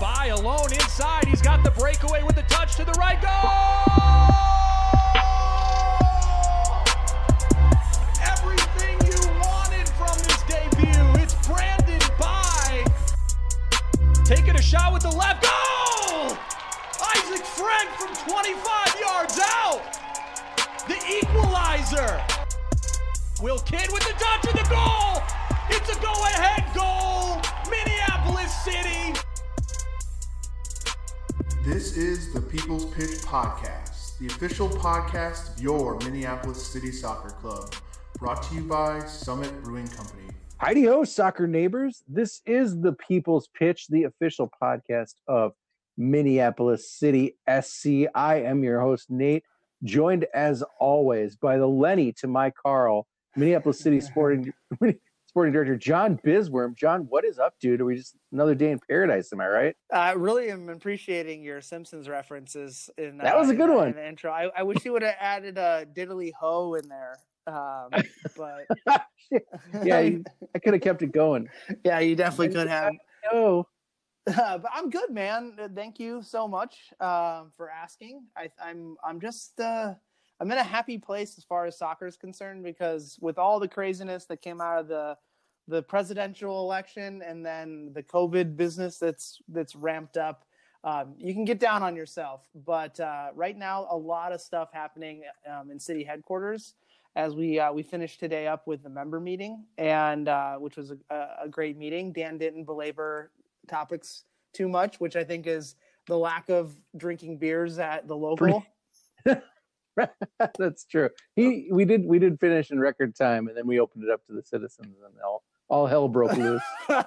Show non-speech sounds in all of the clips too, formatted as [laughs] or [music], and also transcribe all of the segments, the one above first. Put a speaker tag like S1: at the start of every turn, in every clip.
S1: by alone inside. He's got the breakaway with the touch to the right. Goal! Everything you wanted from this debut. It's Brandon Bye taking a shot with the left. Goal! Isaac French from 25 yards out. The equalizer. Will Kidd with the touch of the goal. It's a go-ahead goal. Minneapolis City.
S2: This is the People's Pitch Podcast, the official podcast of your Minneapolis City Soccer Club, brought to you by Summit Brewing Company.
S3: Heidi ho, soccer neighbors. This is the People's Pitch, the official podcast of Minneapolis City SC. I am your host, Nate, joined as always by the Lenny to my Carl, Minneapolis City Sporting [laughs] Sporting Director John Bisworm. John, what is up, dude? Are we just another day in paradise? Am I right?
S4: I really am appreciating your Simpsons references in
S3: That was
S4: uh,
S3: a good
S4: in,
S3: one.
S4: in the intro. I, I wish you would have added a diddly ho in there. Um, [laughs] but
S3: yeah, you- I could have kept it going.
S4: yeah, you definitely could have.
S3: Oh, [laughs]
S4: Uh, but I'm good, man. Uh, Thank you so much um, for asking. I, I'm I'm just uh, I'm in a happy place as far as soccer is concerned because with all the craziness that came out of the the presidential election and then the COVID business that's that's ramped up, um, you can get down on yourself. But uh, right now, a lot of stuff happening um, in city headquarters as we uh, we finished today up with the member meeting and uh, which was a, a- great meeting. Dan didn't belabor topics too much, which I think is the lack of drinking beers at the local. [laughs]
S3: that's true. He we did we did finish in record time, and then we opened it up to the citizens, and all all hell broke [laughs] loose. [laughs]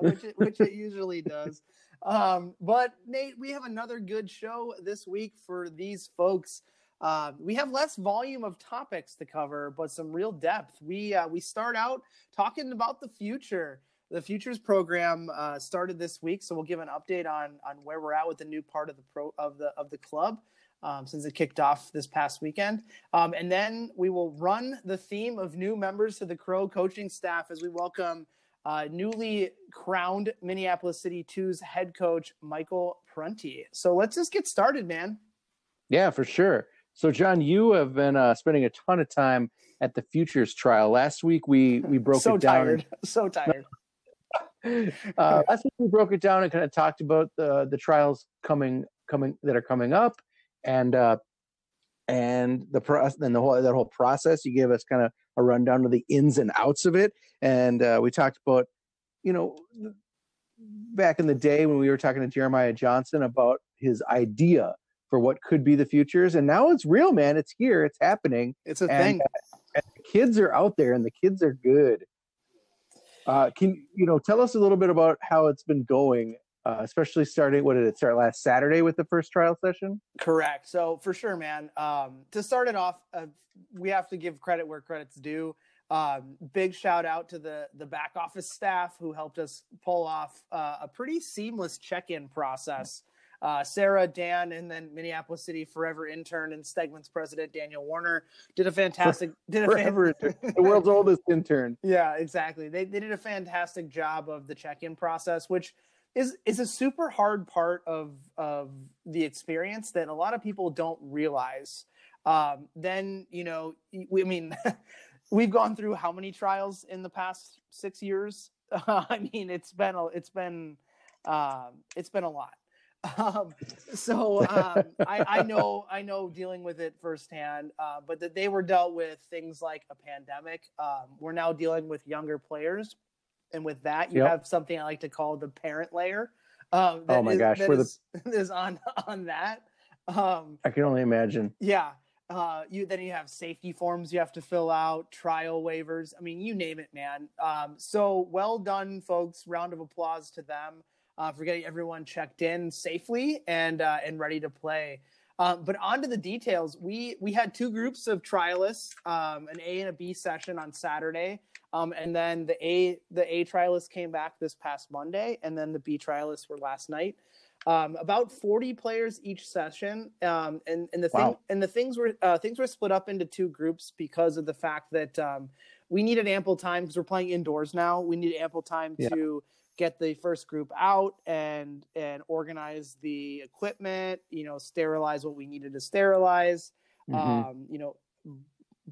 S4: which it, which it usually does. Um, but Nate, we have another good show this week for these folks. Uh, we have less volume of topics to cover, but some real depth. We uh, we start out talking about the future. The futures program uh, started this week, so we'll give an update on on where we're at with the new part of the pro of the of the club um, since it kicked off this past weekend. Um, and then we will run the theme of new members to the Crow coaching staff as we welcome uh, newly crowned Minneapolis City 2's head coach, Michael Prunty. So let's just get started, man.
S3: Yeah, for sure. So, John, you have been uh, spending a ton of time at the futures trial. Last week we we [laughs] broke
S4: so
S3: it down.
S4: tired. [laughs] So tired. [laughs]
S3: uh, last week we broke it down and kind of talked about the the trials coming coming that are coming up, and uh, and the process and the whole that whole process. You gave us kind of a rundown of the ins and outs of it, and uh, we talked about you know back in the day when we were talking to Jeremiah Johnson about his idea for what could be the futures, and now it's real, man. It's here. It's happening
S4: It's a
S3: and,
S4: thing.
S3: and the kids are out there and the kids are good uh, can you know tell us a little bit about how it's been going uh, especially starting what did it start last saturday with the first trial session
S4: Correct. So for sure, man. Um, to start it off, uh, we have to give credit where credit's due. Um, big shout out to the the back office staff who helped us pull off uh, a pretty seamless check in process. Uh, Sarah, Dan, and then Minneapolis City Forever intern and Stegman's president Daniel Warner did a fantastic [laughs] did a fan-
S3: forever intern, the world's oldest intern [laughs]
S4: yeah, exactly. They they did a fantastic job of the check-in process, which is is a super hard part of of the experience that a lot of people don't realize. Um, then you know, we, I mean, [laughs] we've gone through how many trials in the past six years? [laughs] I mean, it's been a, it's been um, it's been a lot. [laughs] Um, so um, I, I know I know dealing with it firsthand, uh, but that they were dealt with things like a pandemic. Um, we're now dealing with younger players, and with that, you
S3: Yep.
S4: have something I like to call the parent layer. Um,
S3: Oh my
S4: is-
S3: gosh,
S4: that
S3: we're the-
S4: is- [laughs] is on on that. Um,
S3: i can only imagine
S4: yeah. Uh, you then you have safety forms you have to fill out, trial waivers. I mean, you name it, man. Um, so well done, folks. Round of applause to them uh, for getting everyone checked in safely and uh, and ready to play. Um, but on to the details. We we had two groups of trialists, um, an A and a B session on Saturday, um, and then the A the A trialists came back this past Monday, and then the B trialists were last night. Um, about 40 players each session, um, and and the thing
S3: Wow.
S4: and the things were uh, things were split up into two groups because of the fact that um, we needed ample time because we're playing indoors now. We needed ample time
S3: Yeah.
S4: to get the first group out and and organize the equipment. You know, sterilize what we needed to sterilize.
S3: Mhm.
S4: Um, you know,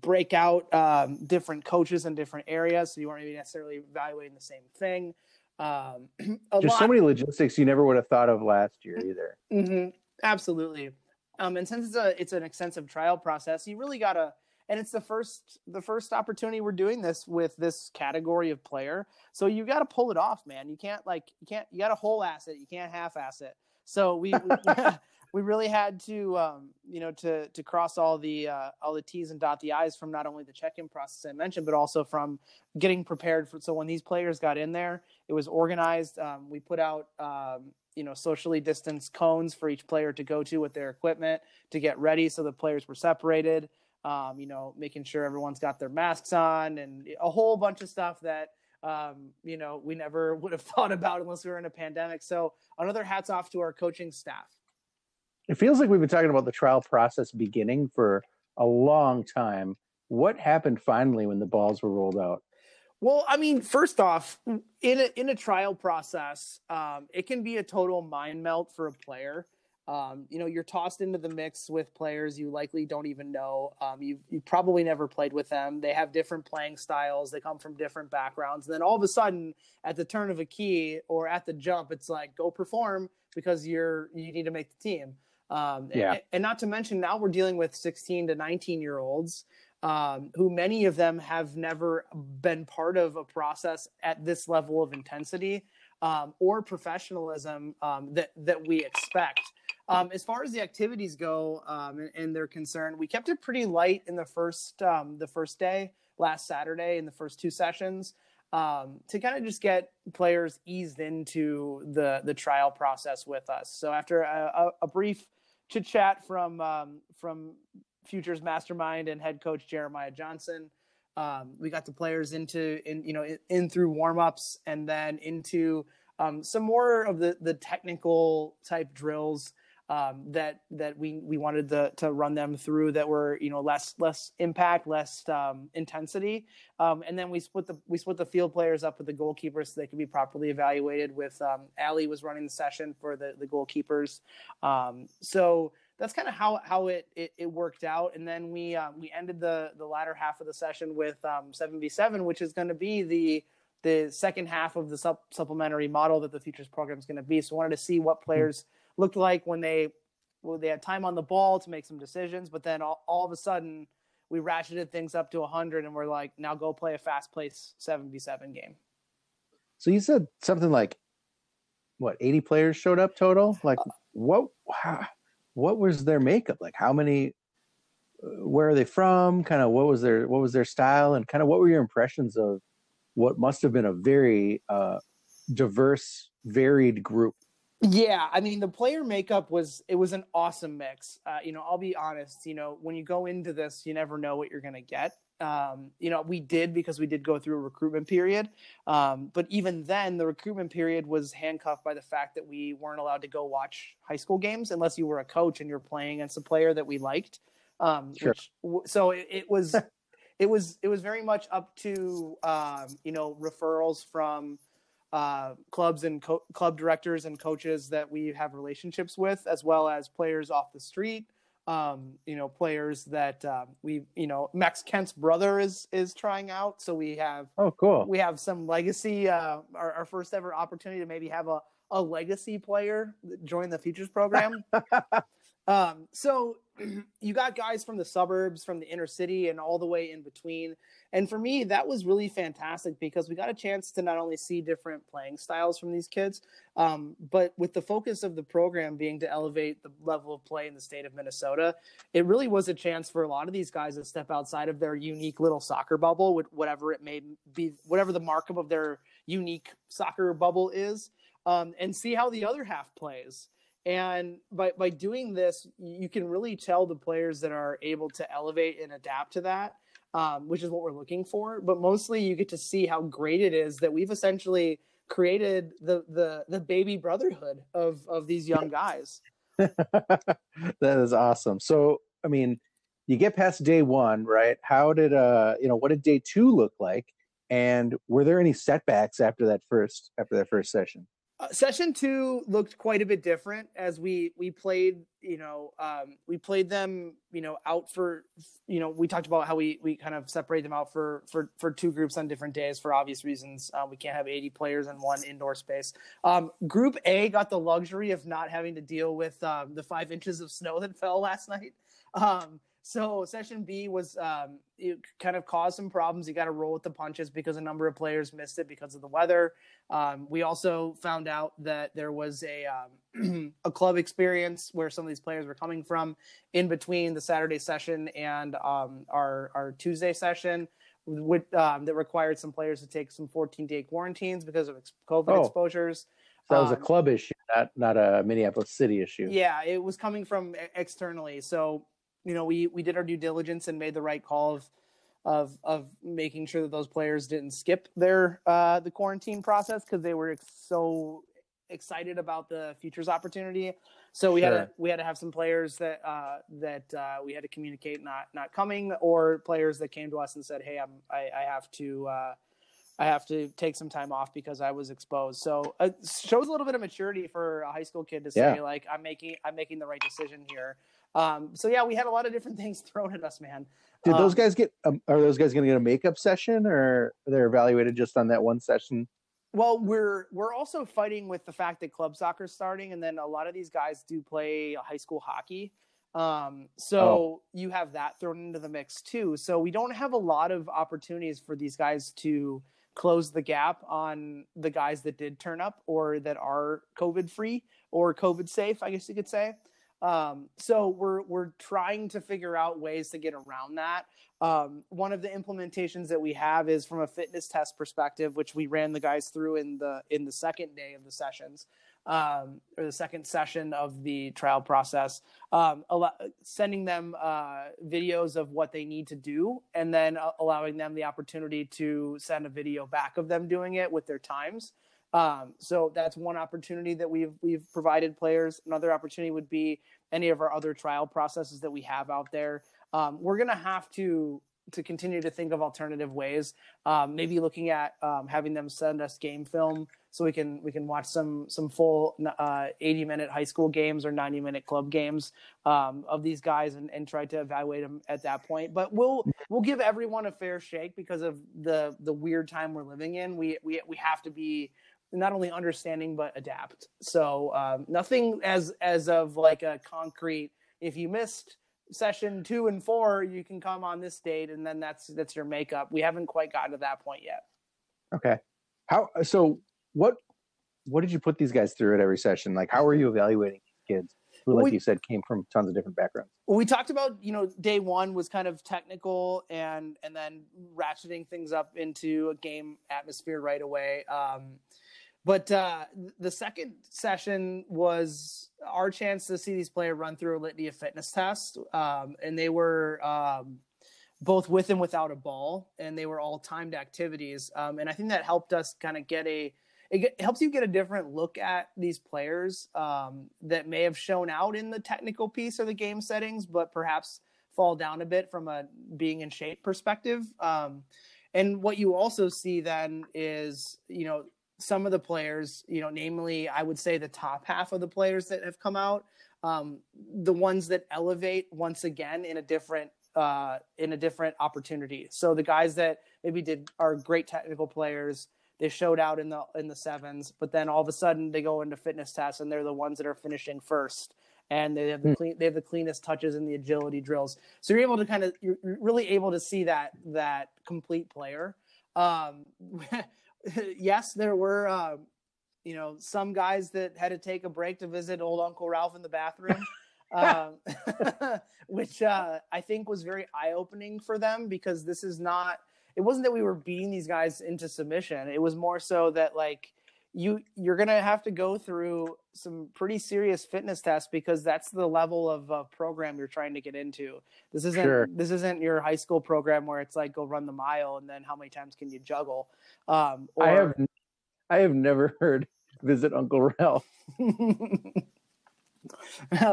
S4: break out um, different coaches in different areas, so you weren't maybe necessarily evaluating the same thing. Um, [clears throat]
S3: Just
S4: lot,
S3: so many logistics you never would have thought of last year either.
S4: hmm absolutely. Um, and since it's a it's an extensive trial process, you really gotta. And it's the first the first opportunity we're doing this with this category of player. So you got to pull it off, man. You can't like you can't you got to whole ass it. You can't half ass it. So we we, [laughs] we really had to um, you know to to cross all the uh, all the T's and dot the I's from not only the check-in process I mentioned, but also from getting prepared for. So when these players got in there, it was organized. Um, we put out um, you know socially distanced cones for each player to go to with their equipment to get ready, so the players were separated. Um, you know, making sure everyone's got their masks on and a whole bunch of stuff that um, you know we never [laughs] would have thought about unless we were in a pandemic. So another hats off to our coaching staff.
S3: It feels like we've been talking about the trial process beginning for a long time. What happened finally when the balls were rolled out?
S4: Well, I mean, first off, in a in a trial process, um, it can be a total mind melt for a player. Um, you know, you're tossed into the mix with players you likely don't even know. Um, you you probably never played with them. They have different playing styles. They come from different backgrounds. And then all of a sudden, at the turn of a key or at the jump, it's like go perform because you're you need to make the team. Um,
S3: Yeah.
S4: and, and not to mention now we're dealing with 16 to 19 year olds um, who many of them have never been part of a process at this level of intensity um, or professionalism um, that that we expect. Um, as far as the activities go um, and, and they're concerned, we kept it pretty light in the first um, the first day last Saturday in the first two sessions um, to kind of just get players eased into the the trial process with us. So after a, a brief chit chat from um, from Futures Mastermind and head coach Jeremiah Johnson. Um, we got the players into in you know in, in through warmups and then into um, some more of the the technical type drills um, that that we we wanted the, to run them through that were you know less less impact less um, intensity. Um, and then we split the we split the field players up with the goalkeepers so they could be properly evaluated with um, Ali was running the session for the the goalkeepers. Um, so that's kind of how how it, it it worked out. And then we um, we ended the the latter half of the session with um 7v7 which is going to be the the second half of the sup- supplementary model that the futures program is going to be. So I wanted to see what players looked like when they well, they had time on the ball to make some decisions but then all, all of a sudden we ratcheted things up to 100 and we're like now go play a fast pace 7v7 game
S3: So you said something like, what, 80 players showed up total? Like, what, what was their makeup? Like, how many, uh, where are they from? Kind of what was their, what was their style? And kind of what were your impressions of what must have been a very uh, diverse, varied group?
S4: Yeah, I mean the player makeup was it was an awesome mix. Uh, you know, I'll be honest. You know, when you go into this, you never know what you're going to get. Um, you know, we did because we did go through a recruitment period, um, but even then, the recruitment period was handcuffed by the fact that we weren't allowed to go watch high school games unless you were a coach and you're playing against a player that we liked. Um,
S3: Sure.
S4: which, so it, it was, [laughs] it was, it was very much up to um, you know referrals from uh, clubs and co- club directors and coaches that we have relationships with, as well as players off the street. Um, you know, players that um, we, you know, Max Kent's brother is is trying out, so we have
S3: Oh, cool.
S4: we have some legacy. Uh, our, our first ever opportunity to maybe have a a legacy player join the futures program. [laughs] um, so [clears throat] you got guys from the suburbs, from the inner city, and all the way in between. And for me, that was really fantastic because we got a chance to not only see different playing styles from these kids, um, but with the focus of the program being to elevate the level of play in the state of Minnesota, it really was a chance for a lot of these guys to step outside of their unique little soccer bubble, whatever it may be, whatever the markup of their unique soccer bubble is, um, and see how the other half plays. And by, by doing this, you can really tell the players that are able to elevate and adapt to that, um, which is what we're looking for. But mostly, you get to see how great it is that we've essentially created the the the baby brotherhood of of these young guys. [laughs]
S3: that is awesome. So, I mean, you get past day one, right? How did uh, you know, what did day two look like? And were there any setbacks after that first after that first session?
S4: Uh, session two looked quite a bit different as we we played you know um, we played them you know out for you know we talked about how we we kind of separate them out for for for two groups on different days for obvious reasons. Uh, we can't have 80 players in one indoor space. Um, group a got the luxury of not having to deal with um, the five inches of snow that [laughs] fell last night. Um, so session B was um, it kind of caused some problems. You got to roll with the punches because a number of players missed it because of the weather. Um, we also found out that there was a um, [clears throat] a club experience where some of these players were coming from in between the Saturday session and um, our our Tuesday session. With, um, that required some players to take some 14 day quarantines because of COVID oh. exposures.
S3: So that was a um, club issue, not not a Minneapolis City issue.
S4: Yeah, it was coming from externally. So you know, we we did our due diligence and made the right call of of of making sure that those players didn't skip their uh, the quarantine process because they were so excited about the futures opportunity. So we sure. had to we had to have some players that uh, that uh, we had to communicate not not coming, or players that came to us and said, "Hey, I'm I, I have to." Uh, I have to take some time off because I was exposed. So it shows a little bit of maturity for a high school kid to say yeah. like I'm making I'm making the right decision here. Um, so yeah, we had a lot of different [laughs] things thrown at us, man.
S3: Did um, those guys get? Um, are those guys going to get a makeup session, or they're evaluated just on that one session?
S4: Well, we're we're also fighting with the fact that club soccer's starting, and then a lot of these guys do play high school hockey. Um, so oh. you have that thrown into the mix too. So we don't have a lot of opportunities for these guys to close the gap on the guys that did turn up or that are COVID free or COVID safe, I guess you could say. Um, so we're we're trying to figure out ways to get around that. Um, one of the implementations that we have is from a fitness test perspective, which we ran the guys through in the in the second day of the sessions. Um, or the second session of the trial process, um, sending them uh, videos of what they need to do, and then uh, allowing them the opportunity to send a video back of them doing it with their times. Um, so that's one opportunity that we've we've provided players. Another opportunity would be any of our other trial processes that we have out there. Um, we're gonna have to to continue to think of alternative ways. Um, maybe looking at um, having them send us game film so we can we can watch some some full uh, 80 minute high school games or 90 minute club games um, of these guys and, and try to evaluate them at that point. But we'll we'll give everyone a fair shake because of the the weird time we're living in. We we we have to be not only understanding but adapt. So um, nothing as as of like a concrete. If you missed session two and four, you can come on this date, and then that's that's your makeup. We haven't quite gotten to that point yet.
S3: Okay. How so? What what did you put these guys through at every session? Like, how are you evaluating kids who, like we, you said, came from tons of different backgrounds?
S4: we talked about you know day one was kind of technical and and then ratcheting things up into a game atmosphere right away. Um, but uh, the second session was our chance to see these players run through a litany of fitness tests, um, and they were um, both with and without a ball, and they were all timed activities. Um, and I think that helped us kind of get a it helps you get a different look at these players um, that may have shown out in the technical piece or the game settings, but perhaps fall down a bit from a being in shape perspective. Um, and what you also see then is, you know, some of the players, you know, namely, I would say the top half of the players that have come out, um, the ones that elevate once again in a different uh, in a different opportunity. So the guys that maybe did are great technical players, they showed out in the in the sevens, but then all of a sudden they go into fitness tests and they're the ones that are finishing first, and they have the hmm. clean they have the cleanest touches in the agility drills. So you're able to kind of you're really able to see that that complete player. Um, [laughs] [laughs] yes, there were, uh, you know, some guys that had to take a break to visit old Uncle Ralph in the bathroom, [laughs] um, [laughs] which uh, I think was very eye opening for them because this is not. It wasn't that we were beating these guys into submission. It was more so that like you you're gonna have to go through some pretty serious fitness tests because that's the level of uh, program you're trying to get into. This isn't sure. this isn't your high school program where it's like go run the mile and then how many times can you juggle. Um,
S3: or, I have I have never [laughs] heard visit Uncle Ralph. [laughs]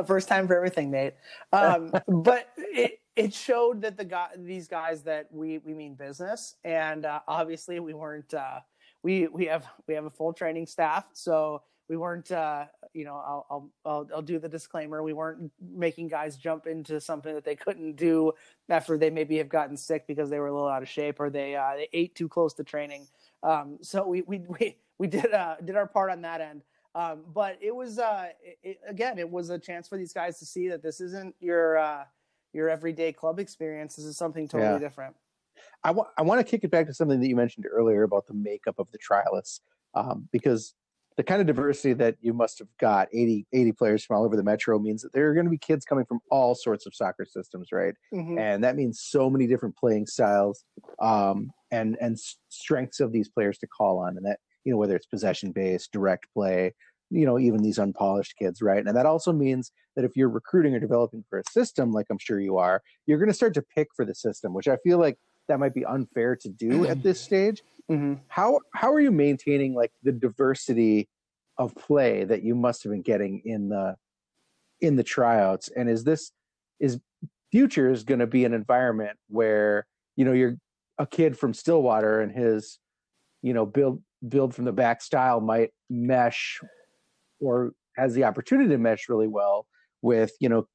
S4: First time for everything, Nate. Um, [laughs] but it, it showed that the guy, these guys that we we mean business, and uh, obviously we weren't. Uh, we we have we have a full training staff, so we weren't. Uh, you know, I'll, I'll I'll I'll do the disclaimer. We weren't making guys jump into something that they couldn't do after they maybe have gotten sick because they were a little out of shape or they uh, they ate too close to training. Um, so we we [laughs] we we did uh, did our part on that end. Um, but it was uh, it, again, it was a chance for these guys to see that this isn't your uh, your everyday club experience. This is something totally
S3: Yeah.
S4: different.
S3: I wa- I want to kick it back to something that you mentioned earlier about the makeup of the trialists, um, because the kind of diversity that you must have got 80, 80 players from all over the metro means that there are going to be kids coming from all sorts of soccer systems, right?
S4: Mhm.
S3: and that means so many different playing styles um, and and strengths of these players to call on, and that you know whether it's possession based, direct play, you know even these unpolished kids, right? And that also means that if you're recruiting or developing for a system, like I'm sure you are, you're going to start to pick for the system, which I feel like that might be unfair to do at this [clears throat] stage.
S4: Mhm.
S3: How how are you maintaining like the diversity of play that you must have been getting in the in the tryouts? And is this is future is going to be an environment where you know you're a kid from Stillwater and his you know build build from the back style might mesh or has the opportunity to mesh really well with you know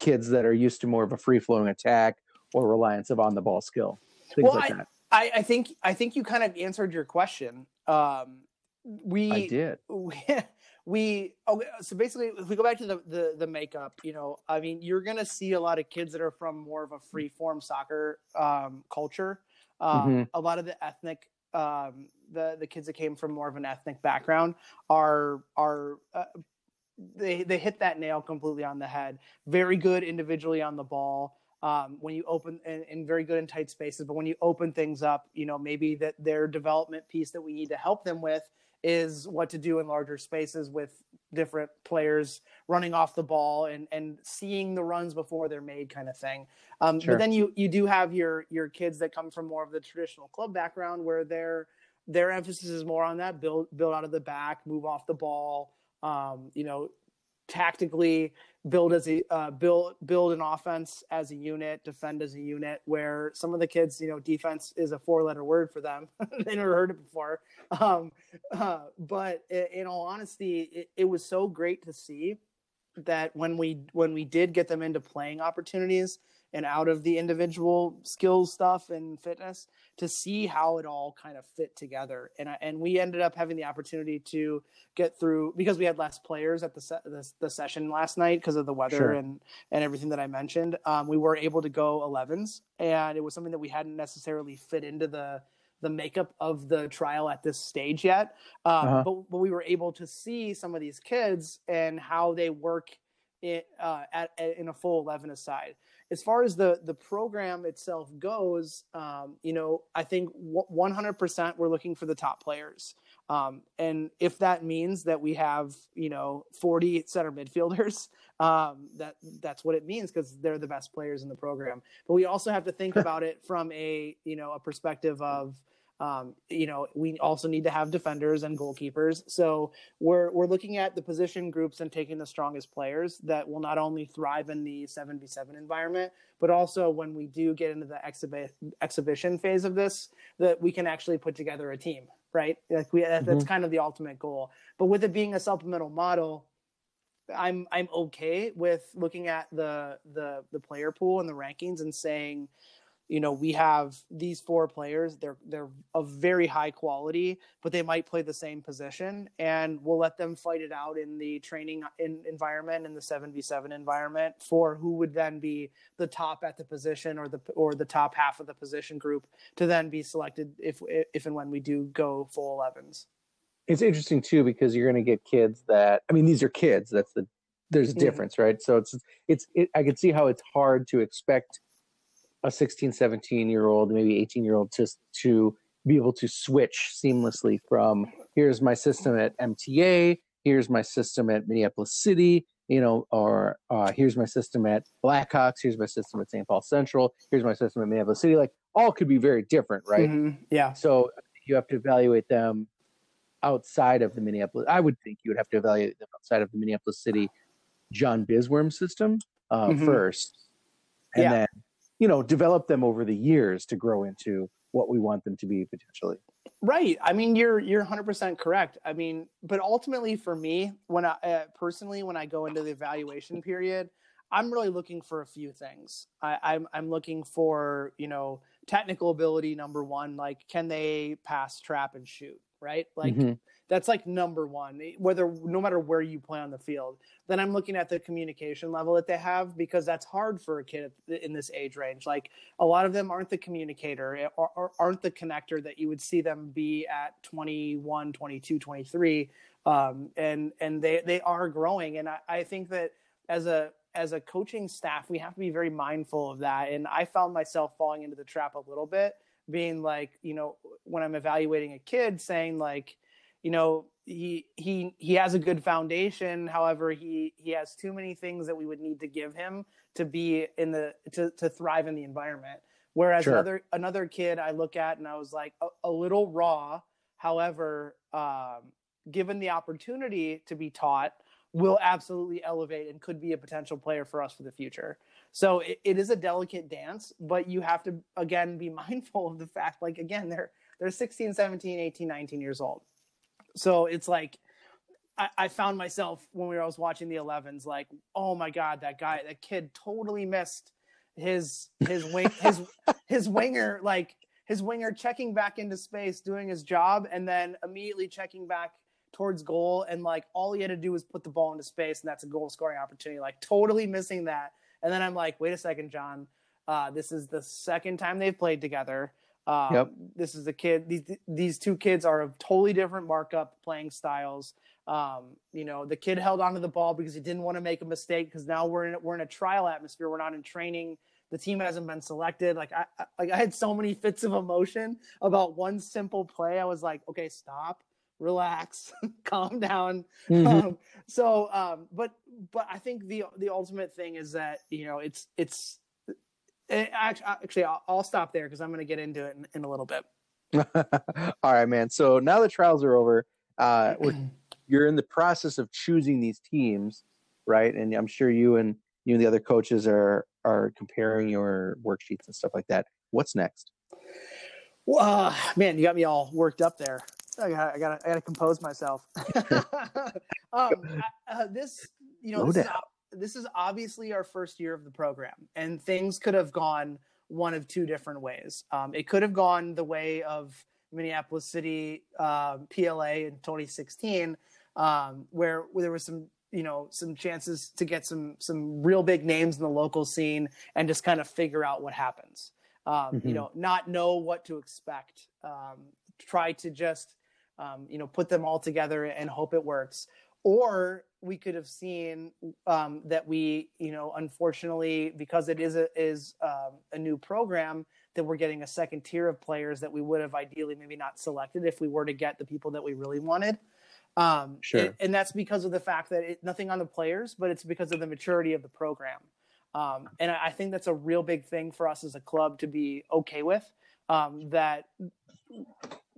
S3: kids that are used to more of a free flowing attack or reliance of on the ball skill things
S4: Well,
S3: like that
S4: I, I think I think you kind of answered your question. Um, we
S3: i did
S4: we, [laughs] we okay, so basically if we go back to the, the the makeup you know i mean you're gonna see a lot of kids that are from more of a free form soccer um, culture um,
S3: Mhm.
S4: a lot of the ethnic um, the the kids that came from more of an ethnic background are are uh, they they hit that nail completely on the head very good individually on the ball um, when you open and, and very good in tight spaces but when you open things up you know maybe that their development piece that we need to help them with is what to do in larger spaces with different players running off the ball and and seeing the runs before they're made kind of thing um,
S3: Sure.
S4: but then you you do have your your kids that come from more of the traditional club background where their their emphasis is more on that build build out of the back move off the ball um, you know tactically build as a uh, build build an offense as a unit defend as a unit where some of the kids you know defense is a four letter word for them. [laughs] They never heard it before. Um, uh, but in all honesty it, it was so great to see that when we when we did get them into playing opportunities and out of the individual skills stuff and fitness to see how it all kind of fit together and I, and we ended up having the opportunity to get through because we had less players at the se- the, the session last night because of the weather
S3: Sure.
S4: and and everything that I mentioned um, we were able to go 11s and it was something that we hadn't necessarily fit into the the makeup of the trial at this stage yet um,
S3: Uh-huh.
S4: but, but we were able to see some of these kids and how they work it, uh, at, at in a full 11 aside as far as the the program itself goes um, you know i think 100% we're looking for the top players. Um, and if that means that we have you know 40 center midfielders [laughs] um, that that's what it means because they're the best players in the program. But we also have to think [laughs] about it from a you know a perspective of um, you know we also need to have defenders and goalkeepers. So we're we're looking at the position groups and taking the strongest players that will not only thrive in the 7v7 environment but also when we do get into the exhibi- exhibition phase of this that we can actually put together a team right? Like we that- that's kind of the ultimate goal. But with it being a supplemental model i'm i'm okay with looking at the the the player pool and the rankings and saying you know we have these four players. They're they're of very high quality but they might play the same position and we'll let them fight it out in the training in, environment in the 7v7 environment for who would then be the top at the position or the or the top half of the position group to then be selected if if and when we do go full 11s
S3: it's interesting too because you're going to get kids that i mean these are kids. That's the there's a
S4: Mhm.
S3: difference right? So it's it's it, i can see how it's hard to expect a 16 17 year old maybe 18 year old to to be able to switch seamlessly from here's my system at mta here's my system at minneapolis city you know or uh, here's my system at blackhawks here's my system at st paul central here's my system at minneapolis city like all could be very different right
S4: Mhm. yeah
S3: so you have to evaluate them outside of the Minneapolis. I would think you would have to evaluate them outside of the Minneapolis City John Bisworm system uh,
S4: Mhm.
S3: first, and
S4: Yeah.
S3: then you know develop them over the years to grow into what we want them to be potentially.
S4: Right. I mean, you're you're 100% correct. I mean, but ultimately for me, when I uh, personally when I go into the evaluation period, I'm really looking for a few things. I, I'm I'm looking for you know technical ability number one, like can they pass, trap, and shoot, right? Like
S3: Mhm.
S4: That's like number one. Whether no matter where you play on the field, then I'm looking at the communication level that they have because that's hard for a kid in this age range. Like a lot of them aren't the communicator eh, or, or aren't the connector that you would see them be at 21 22 23 um, and and they they are growing and I, I think that as a as a coaching staff we have to be very mindful of that and i found myself falling into the trap a little bit being like you know when i'm evaluating a kid saying like you know he he he has a good foundation. However he he has too many things that we would need to give him to be in the to to thrive in the environment. Whereas
S3: Sure.
S4: another another kid i look at and i was like a, a little raw. However um given the opportunity to be taught will absolutely elevate and could be a potential player for us for the future. So it, it is a delicate dance but you have to again be [laughs] mindful of the fact like again they're they're 16 17 18 19 years old so it's like I, I found myself when we were, I was watching the 11s, like, oh my god, that guy, that kid totally missed his his wing his [laughs] his winger like his winger checking back into space, doing his job, and then immediately checking back towards goal, and like all he had to do was put the ball into space, and that's a goal scoring opportunity. Like totally missing that, and then I'm like, wait a second, John, uh, this is the second time they've played together. Um,
S3: Yep.
S4: This is a kid. These these two kids are of totally different markup playing styles. Um, you know, the kid held onto the ball because he didn't want to make a mistake. Because now we're in we're in a trial atmosphere. We're not in training. The team hasn't been selected. Like I, I like I had so many fits of emotion about one simple play. I was like, okay, stop, relax, [laughs] calm down.
S3: Mhm.
S4: Um, so, um, but but I think the the ultimate thing is that you know it's it's it, actually, actually I'll, stop there because I'm going to get into it in, in a little bit. [laughs]
S3: All right, man. So now the trials are over. Uh, [clears throat] you're in the process of choosing these teams, right? And I'm sure you and you and the other coaches are are comparing your worksheets and stuff like that. What's next?
S4: Uh, man, you got me all worked up there. I got I got I got to compose myself. [laughs] um, I- uh, this you know this is, this is obviously our first year of the program, and things could have gone one of two different ways. Um, it could have gone the way of Minneapolis City um PLA in 2016, um, where, where there was some you know some chances to get some some real big names in the local scene and just kind of figure out what happens. Um, You
S3: Mhm.
S4: know, not know what to expect. Um, try to just um, you know put them all together and hope it works. Or we could have seen um, that we, you know, unfortunately, because it is a is um, a new program, that we're getting a second tier of players that we would have ideally maybe not selected if we were to get the people that we really wanted. Um,
S3: Sure.
S4: and, and that's because of the fact that it, nothing on the players, but it's because of the maturity of the program. Um, and I I think that's a real big thing for us as a club to be okay with. Um, that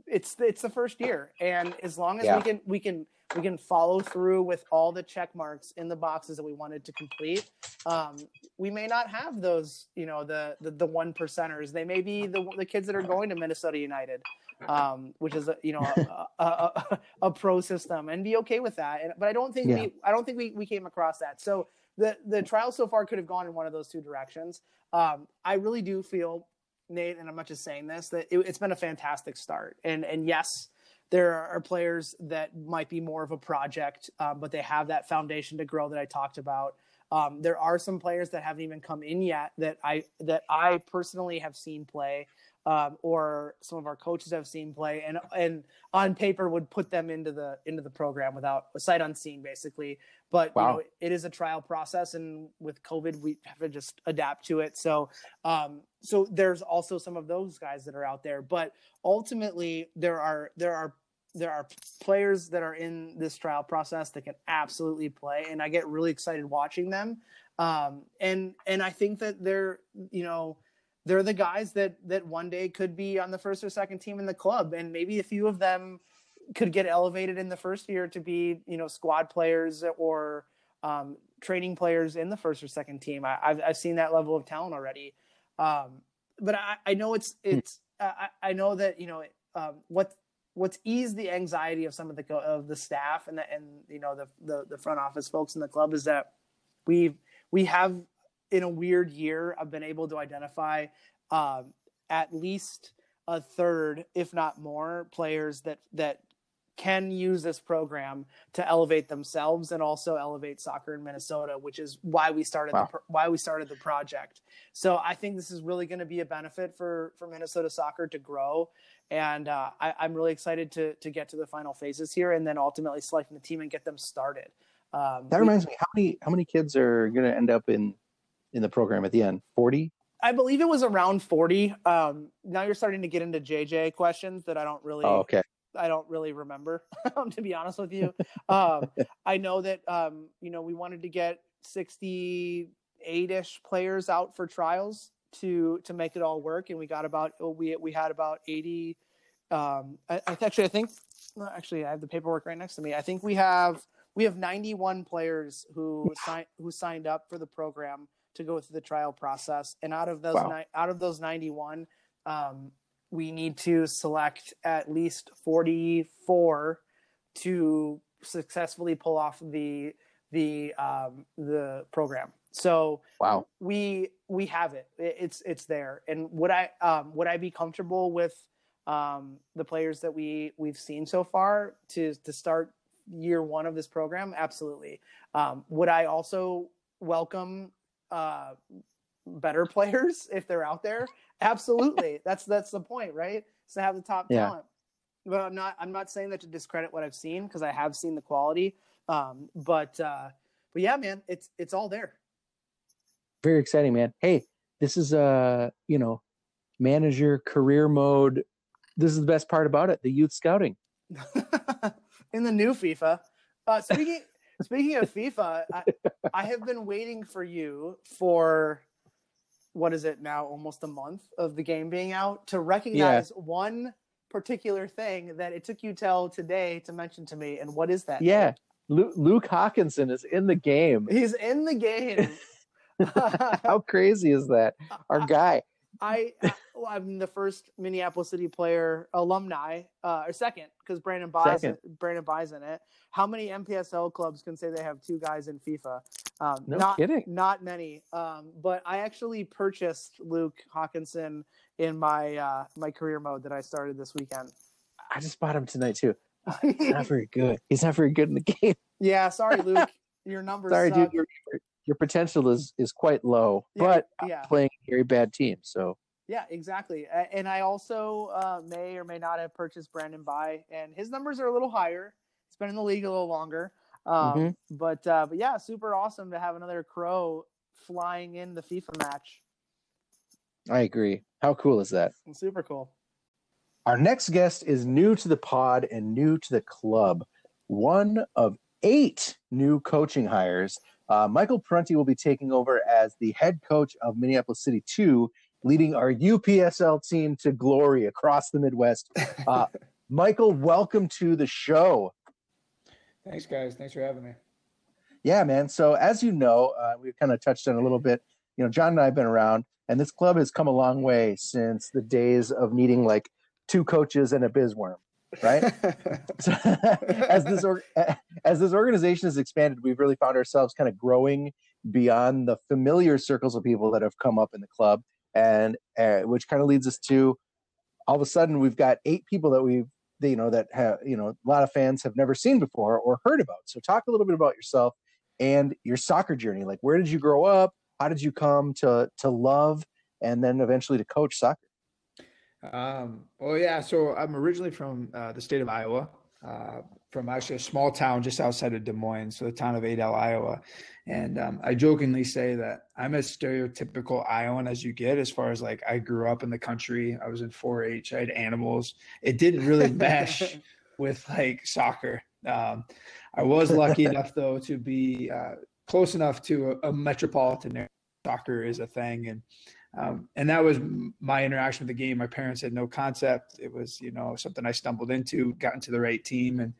S4: it's it's the first year, and as long as
S3: Yeah.
S4: we can we can we can follow through with all the check marks in the boxes that we wanted to complete, um, we may not have those you know the the, the one percenters. They may be the the kids that are going to Minnesota United, um, which is a, you know a, a, a, a pro system, and be okay with that. And, but I don't think
S3: Yeah.
S4: we I don't think we, we came across that. So the the trial so far could have gone in one of those two directions. Um, I really do feel Nate, and I'm not just saying this, that it, it's been a fantastic start. And and yes, there are players that might be more of a project, um, but they have that foundation to grow that I talked about. Um, there are some players that haven't even come in yet that I that I personally have seen play, um, or some of our coaches have seen play, and and on paper would put them into the into the program without a sight unseen, basically. But
S3: Wow.
S4: you know, it is a trial process, and with COVID, we have to just adapt to it. So um, so there's also some of those guys that are out there, but ultimately there are there are there are players that are in this trial process that can absolutely play, and I get really excited watching them. Um, and and I think that they're you know they're the guys that that one day could be on the first or second team in the club, and maybe a few of them could get elevated in the first year to be you know squad players or um, training players in the first or second team. I, have I've seen that level of talent already. Um, but I, I know it's hmm. it's I, I know that you know um, what what's eased the anxiety of some of the of the staff and the, and you know the, the the front office folks in the club is that we we have in a weird year I've been able to identify um, at least a third, if not more, players that that can use this program to elevate themselves and also elevate soccer in Minnesota, which is why we started wow. the, why we started the project. So I think this is really going to be a benefit for for Minnesota soccer to grow, and uh, I, am really excited to to get to the final phases here and then ultimately selecting the team and get them started.
S3: Um, that reminds we, me, how many how many kids are going to end up in in the program at the end? Forty.
S4: I believe it was around 40. Um, now you're starting to get into JJ questions that I don't really
S3: oh, okay.
S4: I don't really remember, [laughs] to be honest with you. Um, [laughs] I know that um, you know we wanted to get 68ish players out for trials to to make it all work, and we got about oh, we we had about 80. Um, I, I actually I think actually I have the paperwork right next to me. I think we have we have 91 players who signed who signed up for the program to go through the trial process, and out of those wow. ni- out of those 91. Um, we need to select at least 44 to successfully pull off the the um, the program. So
S3: wow,
S4: we we have it. It's it's there. And would I um, would I be comfortable with um, the players that we we've seen so far to to start year one of this program? Absolutely. Um, would I also welcome uh, better players [laughs] if they're out there? Absolutely. [laughs] that's that's the point, right? To have the top yeah. talent. But I'm not I'm not saying that to discredit what I've seen because I have seen the quality. Um, but uh, but yeah, man, it's it's all there.
S3: Very exciting, man. Hey, this is uh, you know, manager career mode. This is the best part about it, the youth scouting. [laughs]
S4: In the new FIFA. Uh, speaking speaking of FIFA, I, I have been waiting for you for what is it now almost a month of the game being out to recognize yeah. one particular thing that it took you till today to mention to me and what is that
S3: yeah. luke, luke hawkinson is in the game.
S4: He's in the game. [laughs]
S3: How crazy is that? [laughs] Our guy.
S4: I, well, I'm the first Minneapolis City player alumni, uh, or second, because Brandon Bye's Brandon Bye's in it. How many NPSL clubs can say they have two guys in FIFA? Um,
S3: no
S4: not,
S3: kidding.
S4: Not many. Um, but I actually purchased Luke Hawkinson in my uh, my career mode that I started this weekend.
S3: I just bought him tonight too. He's not [laughs] very good. He's not very good in the game.
S4: Yeah, sorry, [laughs] Luke. Your numbers.
S3: sorry, suck. dude. Your, your potential is is quite low, yeah, but yeah. playing a very bad team. So
S4: yeah, exactly. And I also uh, may or may not have purchased Brandon Bye, and his numbers are a little higher. He's been in the league a little longer. Um, mm-hmm. But uh, but yeah, super awesome to have another crow flying in the FIFA match.
S3: I agree. How cool is that?
S4: Super cool.
S3: Our next guest is new to the pod and new to the club. One of eight new coaching hires. Uh, Michael Prunty will be taking over as the head coach of Minneapolis City 2, leading our UPSL team to glory across the Midwest. [laughs] Uh, Michael, welcome to the show.
S5: Thanks, guys. Thanks for having me.
S3: Yeah, man. So as you know, uh, we've kind of touched on a little bit. You know, John and I have been around, and this club has come a long way since the days of needing like two coaches and a bizworm, right? [laughs] so, [laughs] as this or, as this organization has expanded, we've really found ourselves kind of growing beyond the familiar circles of people that have come up in the club, and uh, which kind of leads us to all of a sudden we've got eight people that we've you know that have you know a lot of fans have never seen before or heard about. So talk a little bit about yourself and your soccer journey. Like where did you grow up? How did you come to to love and then eventually to coach soccer?
S5: Um, well yeah so i'm originally from uh, the state of iowa. Uh, from actually a small town just outside of Des Moines, so the town of Adel, Iowa. And um, I jokingly say that I'm as stereotypical Iowan as you get, as far as like I grew up in the country. I was in 4-H. I had animals. It didn't really mesh [laughs] with like soccer. Um, I was lucky [laughs] enough though to be uh, close enough to a, a metropolitan area. Soccer is a thing, and Um, and that was my interaction with the game. My parents had no concept. It was, you know, something I stumbled into, got into the right team, and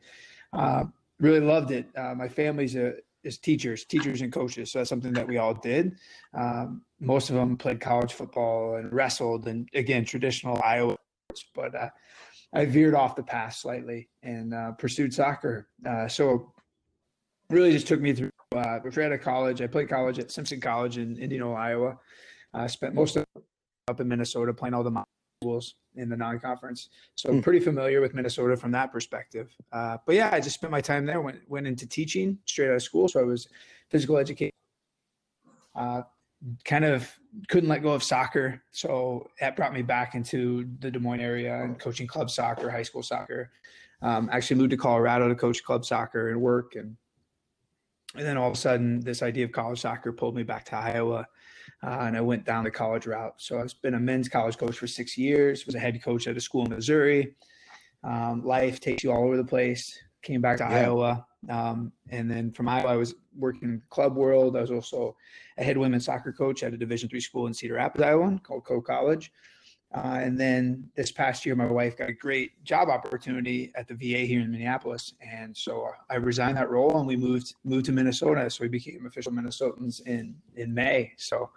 S5: uh, really loved it. Uh, my family's a, is teachers, teachers and coaches. So that's something that we all did. Um, most of them played college football and wrestled, and again, traditional Iowa. But uh, I veered off the path slightly and uh, pursued soccer. Uh, so really just took me through uh, right out of college. I played college at Simpson College in Indianola, Iowa. I spent most of up in Minnesota playing all the schools in the non-conference. So I'm hmm. pretty familiar with Minnesota from that perspective. Uh, but yeah, I just spent my time there. Went went into teaching straight out of school. So I was physical education. Uh, kind of couldn't let go of soccer, so that brought me back into the Des Moines area and coaching club soccer, high school soccer. Um, actually moved to Colorado to coach club soccer and work and and then all of a sudden, this idea of college soccer pulled me back to Iowa, uh, and I went down the college route. So I've been a men's college coach for six years. Was a head coach at a school in Missouri. Um, life takes you all over the place. Came back to yeah. Iowa, um, and then from Iowa, I was working in the club world. I was also a head women's soccer coach at a Division three school in Cedar Rapids, Iowa, called Coe College. Uh, and then this past year, my wife got a great job opportunity at the VA here in Minneapolis, and so I resigned that role and we moved moved to Minnesota. So we became official Minnesotans in in May. So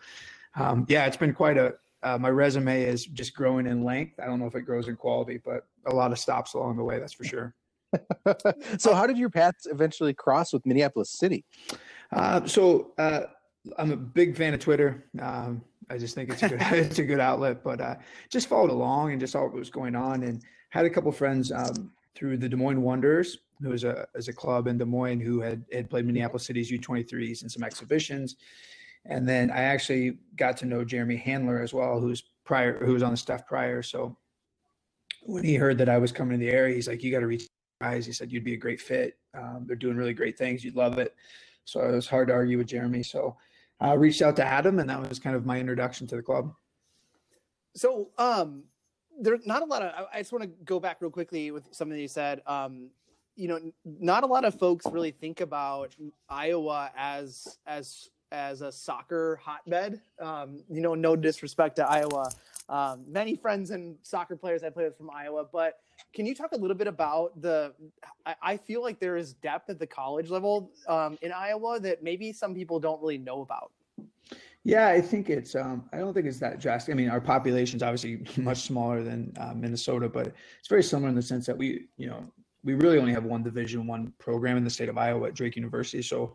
S5: um, yeah, it's been quite a. Uh, my resume is just growing in length. I don't know if it grows in quality, but a lot of stops along the way. That's for sure. [laughs]
S3: so how did your paths eventually cross with Minneapolis City?
S5: Uh, so uh, I'm a big fan of Twitter. Um, I just think it's a good [laughs] [laughs] it's a good outlet. But uh, just followed along and just saw what was going on, and had a couple friends um, through the Des Moines Wonders, who was a as a club in Des Moines who had had played Minneapolis City's U23s in some exhibitions, and then I actually got to know Jeremy Handler as well, who's prior who was on the staff prior. So when he heard that I was coming to the area, he's like, "You got to reach guys." He said, "You'd be a great fit. Um, they're doing really great things. You'd love it." So it was hard to argue with Jeremy. So uh, reached out to Adam, and that was kind of my introduction to the club.
S4: So, um, there's not a lot of. I, just want to go back real quickly with something you said. Um, you know, not a lot of folks really think about Iowa as as as a soccer hotbed. Um, you know, no disrespect to Iowa. Um, many friends and soccer players I play with from Iowa, but can you talk a little bit about the? I, I feel like there is depth at the college level um, in Iowa that maybe some people don't really know about.
S5: Yeah, I think it's. Um, I don't think it's that drastic. I mean, our population is obviously [laughs] much smaller than uh, Minnesota, but it's very similar in the sense that we, you know, we really only have one Division One program in the state of Iowa at Drake University. So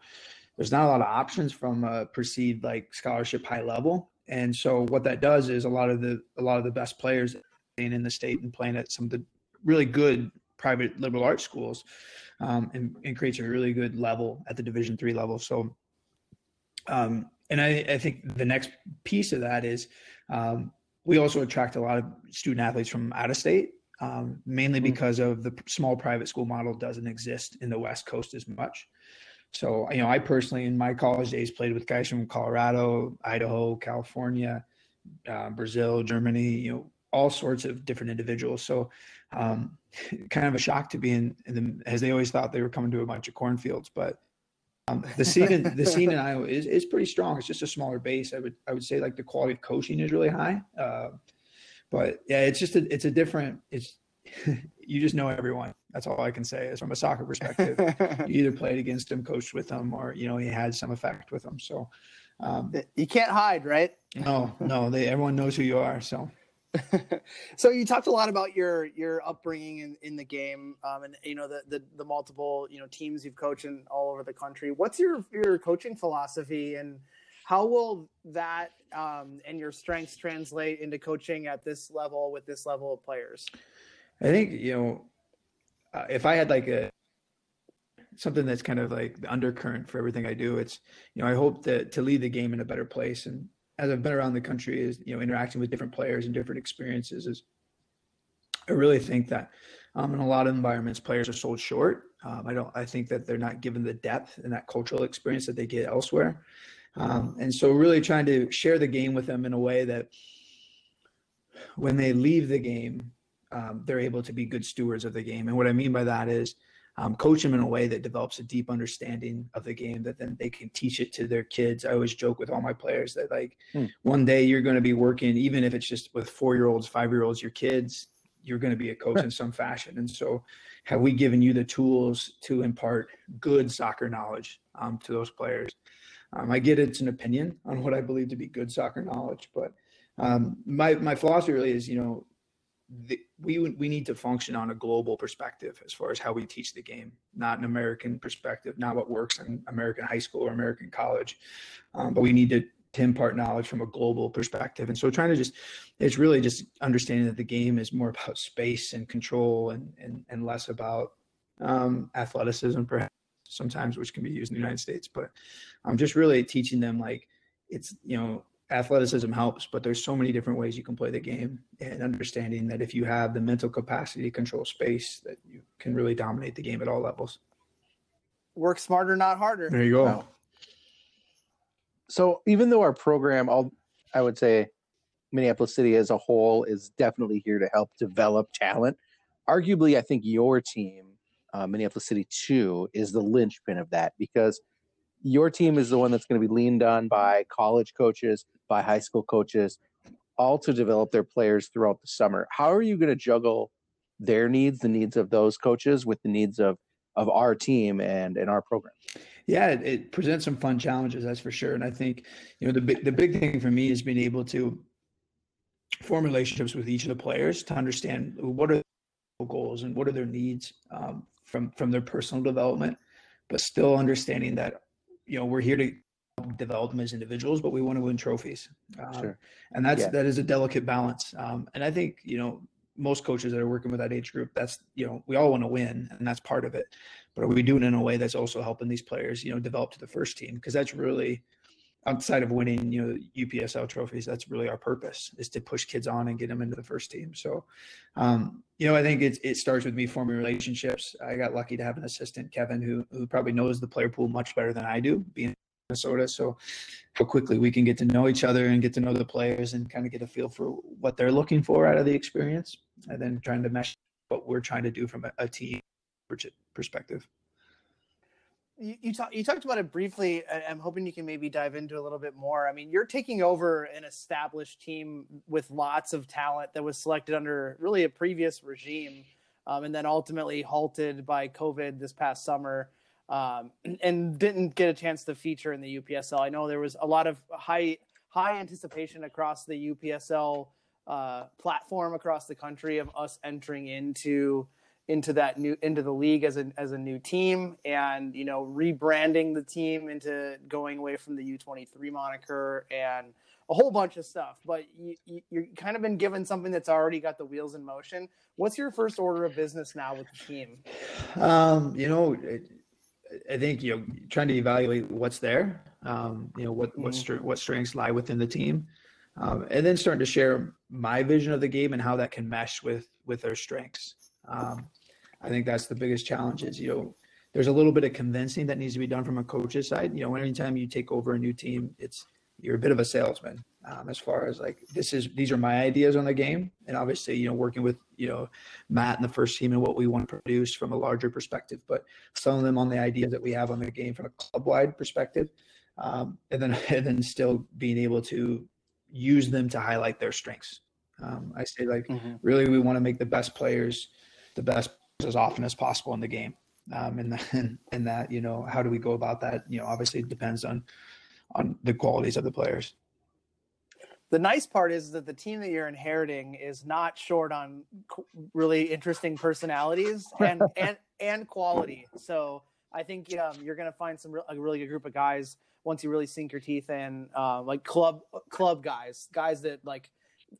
S5: there's not a lot of options from a perceived like scholarship high level. And so what that does is a lot of the a lot of the best players in the state and playing at some of the really good private liberal arts schools um, and, and, creates a really good level at the division three level so um, and I, I, think the next piece of that is um, we also attract a lot of student athletes from out of state um, mainly mm-hmm. because of the small private school model doesn't exist in the west coast as much so you know i personally in my college days played with guys from colorado idaho california uh, brazil germany you know all sorts of different individuals. So, um, [laughs] kind of a shock to be in, in the, as they always thought they were coming to a bunch of cornfields, but um, the scene in, the scene in [laughs] Iowa is, is pretty strong. It's just a smaller base. I would I would say like the quality of coaching is really high. Uh, but yeah, it's just a, it's a different. It's [laughs] you just know everyone. That's all I can say is from a soccer perspective. [laughs] you either played against him, coached with him, or you know he had some effect with him. So
S4: um, you can't hide, right?
S5: No, no. They everyone knows who you are. So [laughs]
S4: so you talked a lot about your your upbringing in, in the game um, and you know the, the, the multiple you know teams you've coached in all over the country what's your your coaching philosophy and how will that um, and your strengths translate into coaching at this level with this level of players
S5: i think you know uh, if i had like a something that's kind of like the undercurrent for everything i do it's you know i hope to to lead the game in a better place and as I've been around the country is, you know, interacting with different players and different experiences is I really think that um, in a lot of environments, players are sold short. Um, I don't, I think that they're not given the depth and that cultural experience that they get elsewhere. Um, and so really trying to share the game with them in a way that when they leave the game, um, they're able to be good stewards of the game. And what I mean by that is, um, coach them in a way that develops a deep understanding of the game that then they can teach it to their kids. I always joke with all my players that like hmm. one day you're going to be working, even if it's just with four year olds, five year olds, your kids, you're going to be a coach in some fashion. And so, have we given you the tools to impart good soccer knowledge um, to those players? Um, I get it's an opinion on what I believe to be good soccer knowledge, but um, my my philosophy really is, you know, the, we we need to function on a global perspective as far as how we teach the game, not an American perspective, not what works in American high school or American college, um, but we need to, to impart knowledge from a global perspective. And so, trying to just it's really just understanding that the game is more about space and control and and, and less about um, athleticism, perhaps sometimes, which can be used in the United States. But I'm just really teaching them like it's you know athleticism helps, but there's so many different ways you can play the game and understanding that if you have the mental capacity to control space, that you can really dominate the game at all levels.
S4: Work smarter, not harder.
S5: There you go. Wow.
S3: So even though our program, I'll, I would say Minneapolis City as a whole is definitely here to help develop talent. Arguably, I think your team, uh, Minneapolis City 2, is the linchpin of that because – your team is the one that's going to be leaned on by college coaches, by high school coaches, all to develop their players throughout the summer. How are you going to juggle their needs, the needs of those coaches, with the needs of of our team and and our program?
S5: Yeah, it, it presents some fun challenges, that's for sure. And I think you know the big the big thing for me is being able to form relationships with each of the players to understand what are their goals and what are their needs um, from from their personal development, but still understanding that you know, we're here to develop them as individuals, but we want to win trophies. Um, sure. And that's, yeah. that is a delicate balance. Um, and I think, you know, most coaches that are working with that age group, that's, you know, we all want to win and that's part of it. But are we doing it in a way that's also helping these players, you know, develop to the first team? Because that's really, outside of winning, you know, UPSL trophies, that's really our purpose is to push kids on and get them into the first team. So, um, you know, I think it, it starts with me forming relationships. I got lucky to have an assistant, Kevin, who, who probably knows the player pool much better than I do being in Minnesota. So how quickly we can get to know each other and get to know the players and kind of get a feel for what they're looking for out of the experience and then trying to mesh what we're trying to do from a, a team perspective
S4: you, you, talk, you talked about it briefly. I'm hoping you can maybe dive into a little bit more. I mean, you're taking over an established team with lots of talent that was selected under really a previous regime, um, and then ultimately halted by COVID this past summer, um, [clears throat] and didn't get a chance to feature in the UPSL. I know there was a lot of high high anticipation across the UPSL uh, platform across the country of us entering into into that new into the league as a as a new team and you know rebranding the team into going away from the U23 moniker and a whole bunch of stuff. But you, you you're kind of been given something that's already got the wheels in motion. What's your first order of business now with the team?
S5: Um you know I think you know trying to evaluate what's there um you know what what mm-hmm. what strengths lie within the team um, and then starting to share my vision of the game and how that can mesh with with their strengths um, I think that's the biggest challenge is, you know, there's a little bit of convincing that needs to be done from a coach's side. You know, anytime you take over a new team, it's, you're a bit of a salesman um, as far as like, this is, these are my ideas on the game. And obviously, you know, working with, you know, Matt and the first team and what we want to produce from a larger perspective, but selling them on the ideas that we have on the game from a club wide perspective. Um, and then, [laughs] and then still being able to use them to highlight their strengths. Um, I say like, mm-hmm. really, we want to make the best players the best as often as possible in the game. Um, and, [laughs] then, and that, you know, how do we go about that? You know, obviously it depends on, on the qualities of the players.
S4: The nice part is that the team that you're inheriting is not short on really interesting personalities [laughs] and, and, and quality. So I think um, you're going to find some re- a really good group of guys once you really sink your teeth in, uh, like club club guys, guys that like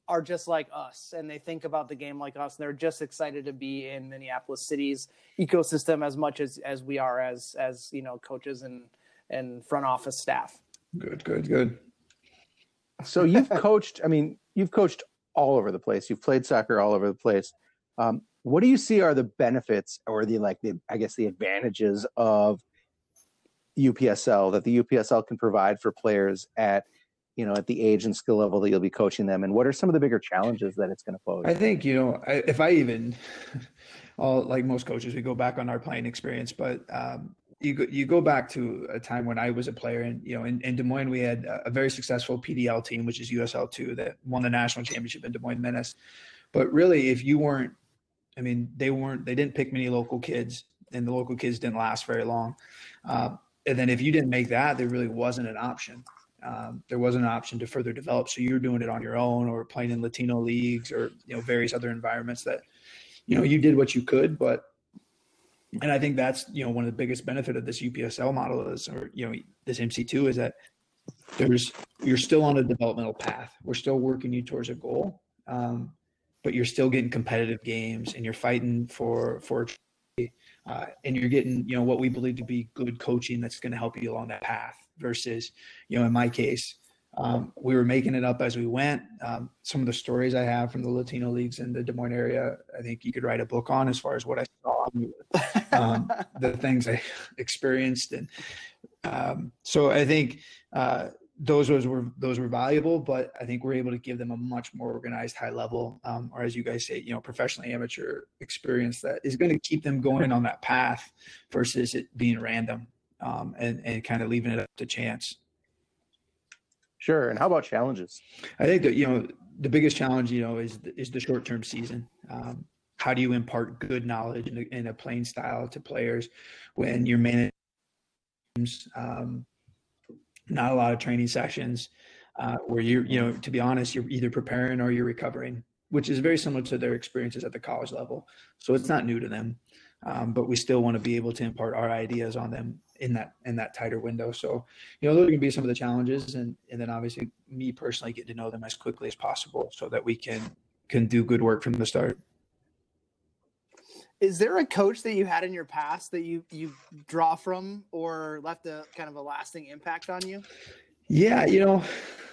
S4: are just like us and they think about the game like us and they're just excited to be in Minneapolis City's ecosystem as much as as we are as as you know coaches and and front office staff.
S5: Good, good, good.
S3: So you've [laughs] coached. I mean, you've coached all over the place. You've played soccer all over the place. Um, what do you see are the benefits or the like the I guess the advantages of UPSL that the UPSL can provide for players at you know at the age and skill level that you'll be coaching them and what are some of the bigger challenges that it's going to pose
S5: i think you know if i even [laughs] all like most coaches, we go back on our playing experience, but um, you go, you go back to a time when I was a player, and you know, in, in Des Moines, we had a very successful PDL team, which is USL two, that won the national championship in Des Moines Menace. But really, if you weren't, I mean, they weren't, they didn't pick many local kids, and the local kids didn't last very long. Uh, and then if you didn't make that, there really wasn't an option. Um, there wasn't an option to further develop. So you're doing it on your own, or playing in Latino leagues, or you know, various other environments that, you know, you did what you could, but and I think that's you know one of the biggest benefit of this UPSL model is, or you know, this MC2 is that there's you're still on a developmental path. We're still working you towards a goal, um, but you're still getting competitive games, and you're fighting for for, uh, and you're getting you know what we believe to be good coaching that's going to help you along that path. Versus, you know, in my case, um, we were making it up as we went. Um, some of the stories I have from the Latino leagues in the Des Moines area, I think you could write a book on as far as what I saw, [laughs] um, the things I [laughs] experienced, and um, so I think uh, those was, were those were valuable. But I think we're able to give them a much more organized, high level, um, or as you guys say, you know, professional amateur experience that is going to keep them going on that path versus it being random um, and and kind of leaving it up to chance.
S3: Sure. And how about challenges?
S5: I think that you know the biggest challenge you know is is the short term season. Um, how do you impart good knowledge in a, in a playing style to players when you're managing um, not a lot of training sessions uh, where you're you know to be honest you're either preparing or you're recovering which is very similar to their experiences at the college level so it's not new to them um, but we still want to be able to impart our ideas on them in that in that tighter window. So, you know, those are going to be some of the challenges, and and then obviously me personally get to know them as quickly as possible so that we can can do good work from the start.
S4: Is there a coach that you had in your past that you you draw from or left a kind of a lasting impact on you?
S5: Yeah, you know,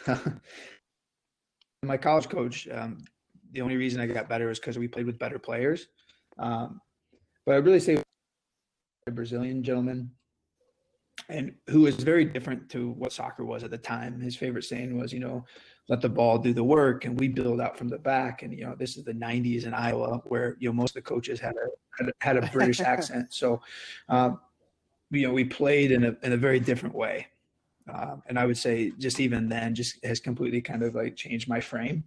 S5: [laughs] my college coach. Um, the only reason I got better is because we played with better players. Um, but I really say a Brazilian gentleman and who was very different to what soccer was at the time. His favorite saying was, you know, let the ball do the work and we build out from the back. And, you know, this is the 90s in Iowa where, you know, most of the coaches had a, had a, had a British [laughs] accent. So, um, you know, we played in a, in a very different way. Um, and I would say just even then just has completely kind of like changed my frame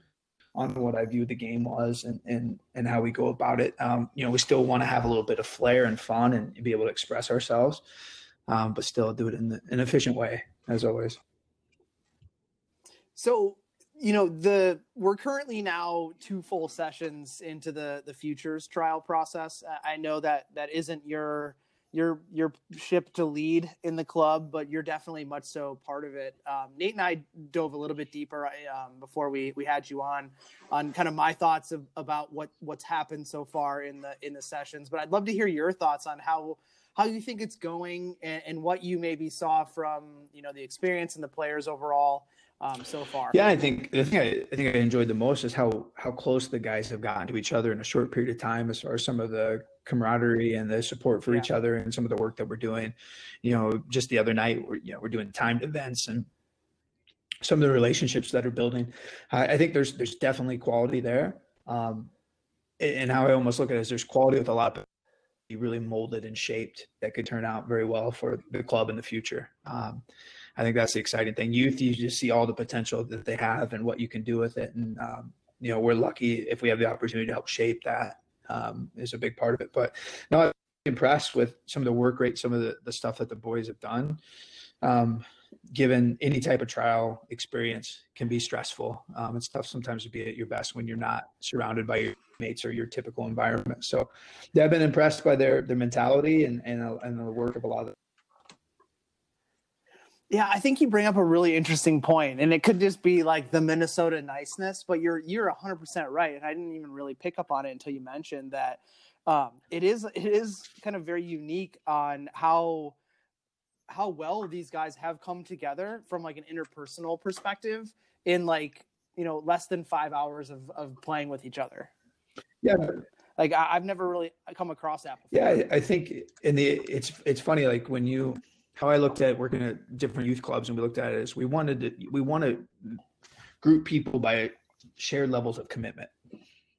S5: on what I viewed the game was and, and, and how we go about it. Um, you know, we still want to have a little bit of flair and fun and be able to express ourselves um, but still do it in an efficient way as always.
S4: So, you know, the we're currently now two full sessions into the the futures trial process. I know that that isn't your your your ship to lead in the club, but you're definitely much so part of it. Um, Nate and I dove a little bit deeper um, before we we had you on on kind of my thoughts of, about what what's happened so far in the in the sessions. But I'd love to hear your thoughts on how how you think it's going and, and what you maybe saw from you know the experience and the players overall um, so far.
S5: Yeah, I think the thing I, I, think I enjoyed the most is how how close the guys have gotten to each other in a short period of time, as far as some of the camaraderie and the support for yeah. each other, and some of the work that we're doing. You know, just the other night, we're you know we're doing timed events and some of the relationships that are building. I, I think there's there's definitely quality there. Um, and how I almost look at it is there's quality with a lot of really molded and shaped that could turn out very well for the club in the future. Um, I think that's the exciting thing. Youth, you just see all the potential that they have and what you can do with it. And, um, you know, we're lucky if we have the opportunity to help shape that um, is a big part of it. But no, I'm impressed with some of the work rate, some of the, the stuff that the boys have done. Um, given any type of trial experience can be stressful. Um, it's tough sometimes to be at your best when you're not surrounded by your mates or your typical environment. So, I've been impressed by their their mentality and and, uh, and the work of a lot of.
S4: Yeah, I think you bring up a really interesting point, and it could just be like the Minnesota niceness, but you're you're 100 percent right, and I didn't even really pick up on it until you mentioned that um, it is it is kind of very unique on how how well these guys have come together from like an interpersonal perspective in like you know less than five hours of, of playing with each other.
S5: Yeah.
S4: Like I, have never really come across that before.
S5: yeah i think in the it's it's funny like when you how i looked at working at different youth clubs and we looked at it is we wanted to we want to group people by shared levels of commitment.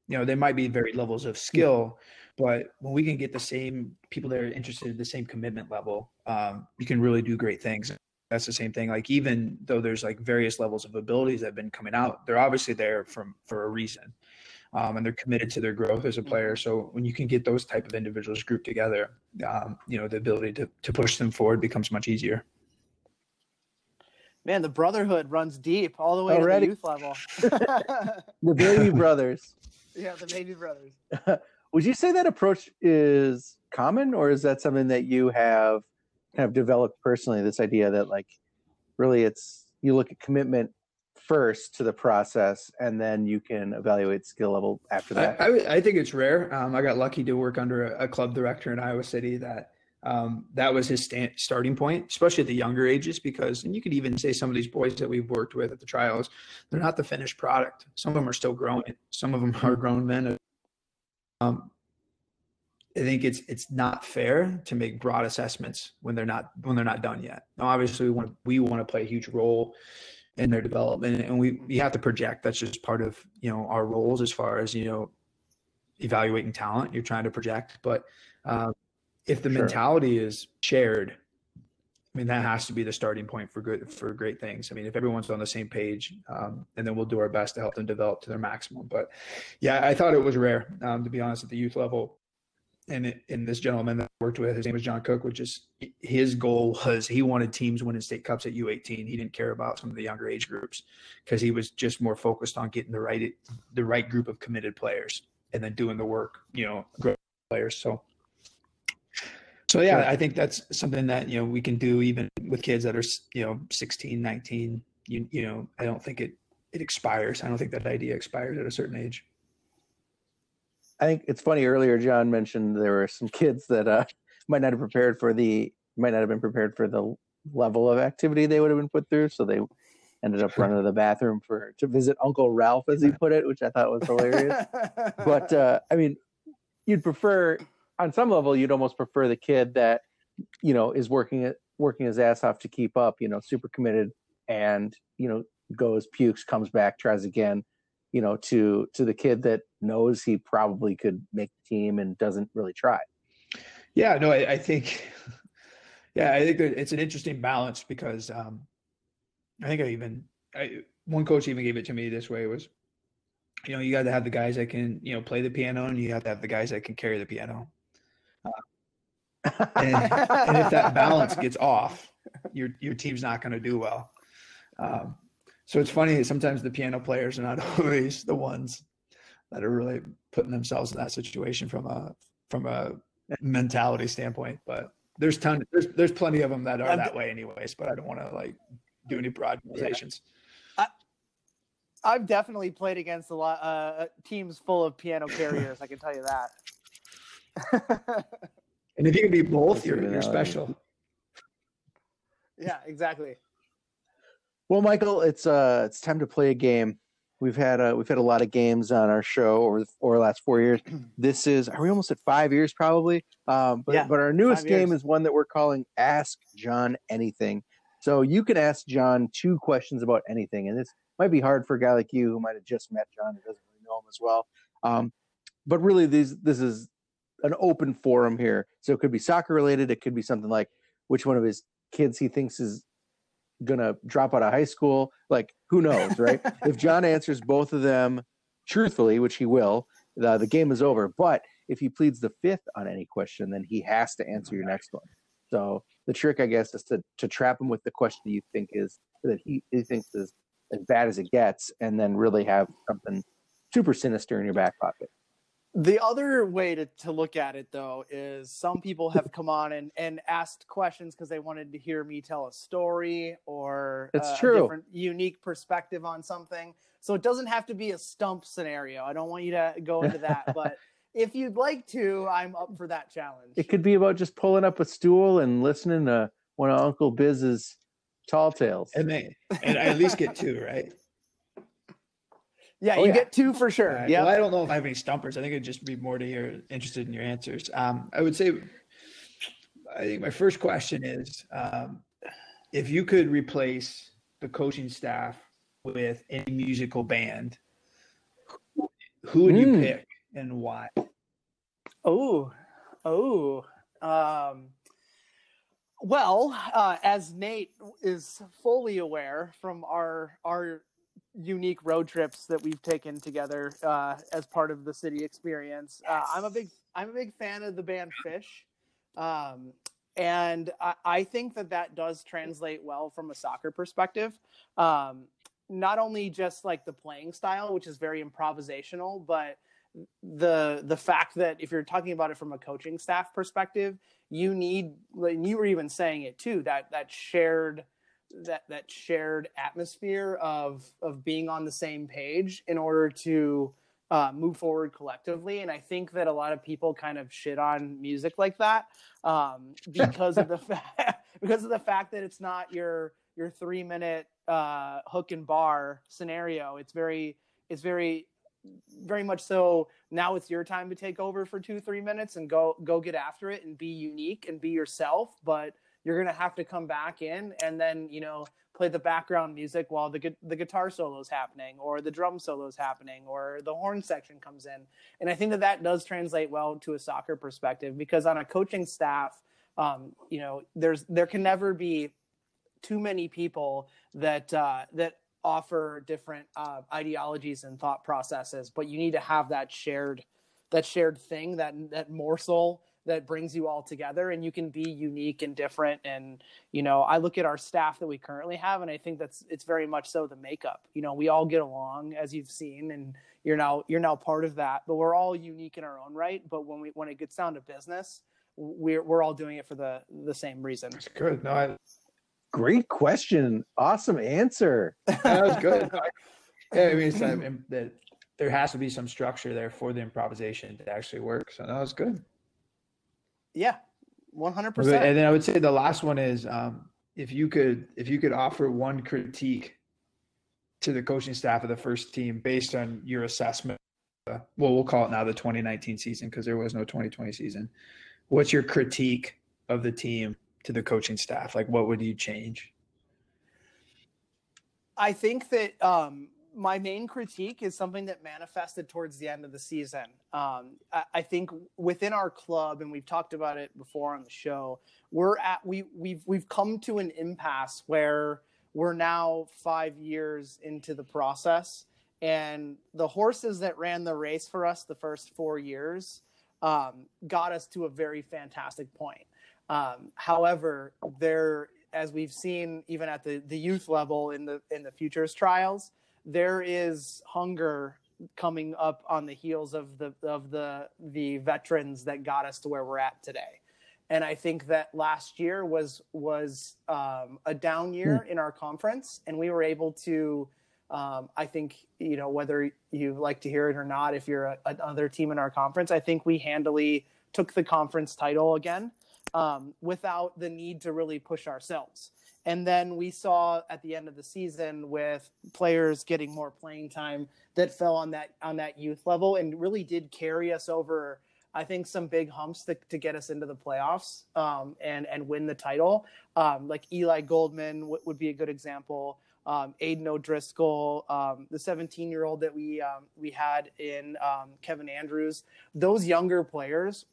S5: You know there might be varied levels of skill But when we can get the same people that are interested in the same commitment level, um, you can really do great things. That's the same thing. Like even though there's like various levels of abilities that have been coming out, they're obviously there from for a reason, um, and they're committed to their growth as a player. So when you can get those type of individuals grouped together, um, you know the ability to to push them forward becomes much easier.
S4: Man, the brotherhood runs deep all the way
S3: Already.
S4: to the youth level. [laughs] [laughs]
S3: The baby brothers.
S4: yeah, the baby brothers. [laughs]
S3: Would you say that approach is common, or is that something that you have kind of developed personally? This idea that like really it's you look at commitment first to the process, and then you can evaluate skill level after
S5: I,
S3: that.
S5: I, I think it's rare. Um, I got lucky to work under a, a club director in Iowa City that um, that was his sta- starting point, especially at the younger ages, because, and you could even say some of these boys that we've worked with at the trials, they're not the finished product. Some of them are still growing. Some of them are grown men. Um, I think it's it's not fair to make broad assessments when they're not when they're not done yet. Now, obviously, we want to, we want to play a huge role in their development, and we we have to project. That's just part of you know our roles as far as you know evaluating talent. You're trying to project, but um, if the
S3: Sure.
S5: mentality is shared, I mean that has to be the starting point for good for great things. I mean, if everyone's on the same page, um, and then we'll do our best to help them develop to their maximum. But yeah, I thought it was rare um, to be honest at the youth level. And it, and this gentleman that I worked with, his name was John Cook, which is his goal was he wanted teams winning state cups at U18. He didn't care about some of the younger age groups because he was just more focused on getting the right the right group of committed players and then doing the work, you know, players. So so yeah,
S3: Sure.
S5: I think that's something that, you know, we can do even with kids that are, you know, 16, 19, you, you know, I don't think it, it expires. I don't think that idea expires at a certain age.
S3: I think it's funny. Earlier, John mentioned there were some kids that uh, [laughs] might not have prepared for the might not have been prepared for the level of activity they would have been put through, so they ended up running to the bathroom for to visit Uncle Ralph, as he put it, which I thought was hilarious. [laughs] but uh, I mean, you'd prefer on some level, you'd almost prefer the kid that you know is working it working his ass off to keep up, you know, super committed, and you know goes pukes, comes back, tries again, you know, to to the kid that knows he probably could make the team and doesn't really try.
S5: Yeah, no, I, I think, [laughs] yeah, I think it's an interesting balance because um, I think I even I, one coach even gave it to me this way was, you know, you got to have the guys that can you know play the piano and you have to have the guys that can carry the piano. And, and if that balance gets off, your your team's not going to do well. Um, so it's funny that sometimes the piano players are not [laughs] always the ones that are really putting themselves in that situation from a from a mentality standpoint. But there's ton there's there's plenty of them that are
S4: I'm-
S5: that way anyways. But I don't want to like do any broad generalizations.
S4: I've definitely played against a lot uh, teams full of piano carriers. I can tell you that. [laughs]
S5: And if you can be both, you're you're special.
S4: yeah, exactly.
S3: Well, Michael, it's uh it's time to play a game. We've had uh, we've had a lot of games on our show over the, over the last four years. [clears throat] This is are we almost at five years probably? Um, but
S4: Yeah,
S3: but our newest game
S4: years.
S3: is one that we're calling Ask John Anything. So you can ask John two questions about anything, and this might be hard for a guy like you who might have just met John and doesn't really know him as well. Um, but really, these this is an open forum here, so it could be soccer related. It could be something like which one of his kids he thinks is gonna drop out of high school. Like who knows, right? [laughs] if John answers both of them truthfully, which he will, the, the game is over. But if he pleads the fifth on any question, then he has to answer your next one. So the trick, I guess, is to to trap him with the question you think is that he, he thinks is as bad as it gets, and then really have something super sinister in your back pocket.
S4: The other way to, to look at it, though, is some people have come on and, and asked questions because they wanted to hear me tell a story or
S3: It's
S4: uh,
S3: true.
S4: a different, unique perspective on something. So it doesn't have to be a stump scenario. I don't want you to go into that, but [laughs] if you'd like to, I'm up for that challenge.
S3: It could be about just pulling up a stool and listening to one of Uncle Biz's tall tales.
S5: And they and I at least get two, right?
S4: Yeah,
S3: Oh,
S4: you
S3: yeah.
S4: get two for sure.
S5: All right.
S4: Yeah.
S5: Well, I don't know if I have any stumpers. I think it'd just be more to hear interested in your answers. Um, I would say, I think my first question is, um, if you could replace the coaching staff with a musical band, who would you
S3: Mm.
S5: pick and why?
S4: Oh, oh. Um, well, uh, as Nate is fully aware from our our unique road trips that we've taken together uh, as part of the city experience, uh, I'm a big I'm a big fan of the band Phish, um, and I, I, think that that does translate well from a soccer perspective. Um, not only just like the playing style, which is very improvisational, but the the fact that if you're talking about it from a coaching staff perspective, you need and you were even saying it too that that shared that that shared atmosphere of of being on the same page in order to uh, move forward collectively. And I think that a lot of people kind of shit on music like that um, [laughs] because of the fact [laughs] because of the fact that it's not your your three minute uh, hook and bar scenario. It's very it's very very much so now it's your time to take over for two three minutes and go go get after it and be unique and be yourself but you're gonna have to come back in and then you know play the background music while the the guitar solo is happening or the drum solo is happening or the horn section comes in. And i think that that does translate well to a soccer perspective because on a coaching staff um, you know there's there can never be too many people that uh, that offer different uh, ideologies and thought processes, but you need to have that shared that shared thing that that morsel that brings you all together and you can be unique and different and you know i look at our staff that we currently have and i think that's it's very much so the makeup you know we all get along as you've seen and you're now you're now part of that but we're all unique in our own right but when we when it gets down to business we're we're all doing it for the the same reason
S5: that's good no I,
S3: Great question. Awesome answer. [laughs]
S5: that was good. yeah, I mean, it's, I mean, that there has to be some structure there for the improvisation to actually work. So that was good.
S4: Yeah, one hundred percent.
S5: And then I would say the last one is um, if you could if you could offer one critique to the coaching staff of the first team based on your assessment. Uh, well, we'll call it now the 2019 season because there was no 2020 season. What's your critique of the team to the coaching staff? Like, what would you change?
S4: I think that um, my main critique is something that manifested towards the end of the season. Um, I, I, think within our club, and we've talked about it before on the show, we're at we we've we've come to an impasse where we're now five years into the process, and the horses that ran the race for us the first four years um, got us to a very fantastic point. Um, however, there, as we've seen even at the, the youth level in the in the futures trials, there is hunger coming up on the heels of the of the the veterans that got us to where we're at today. And I think that last year was was um, a down year mm. in our conference, and we were able to. Um, I think you know whether you like to hear it or not. If you're a, another team in our conference, I think we handily took the conference title again um, without the need to really push ourselves. And then we saw at the end of the season with players getting more playing time that fell on that on that youth level and really did carry us over. I think some big humps to, to get us into the playoffs um, and and win the title. Um, like Eli Goldman w- would be a good example. Um, Aiden O'Driscoll, um, the 17 year old that we um, we had in um, Kevin Andrews. Those younger players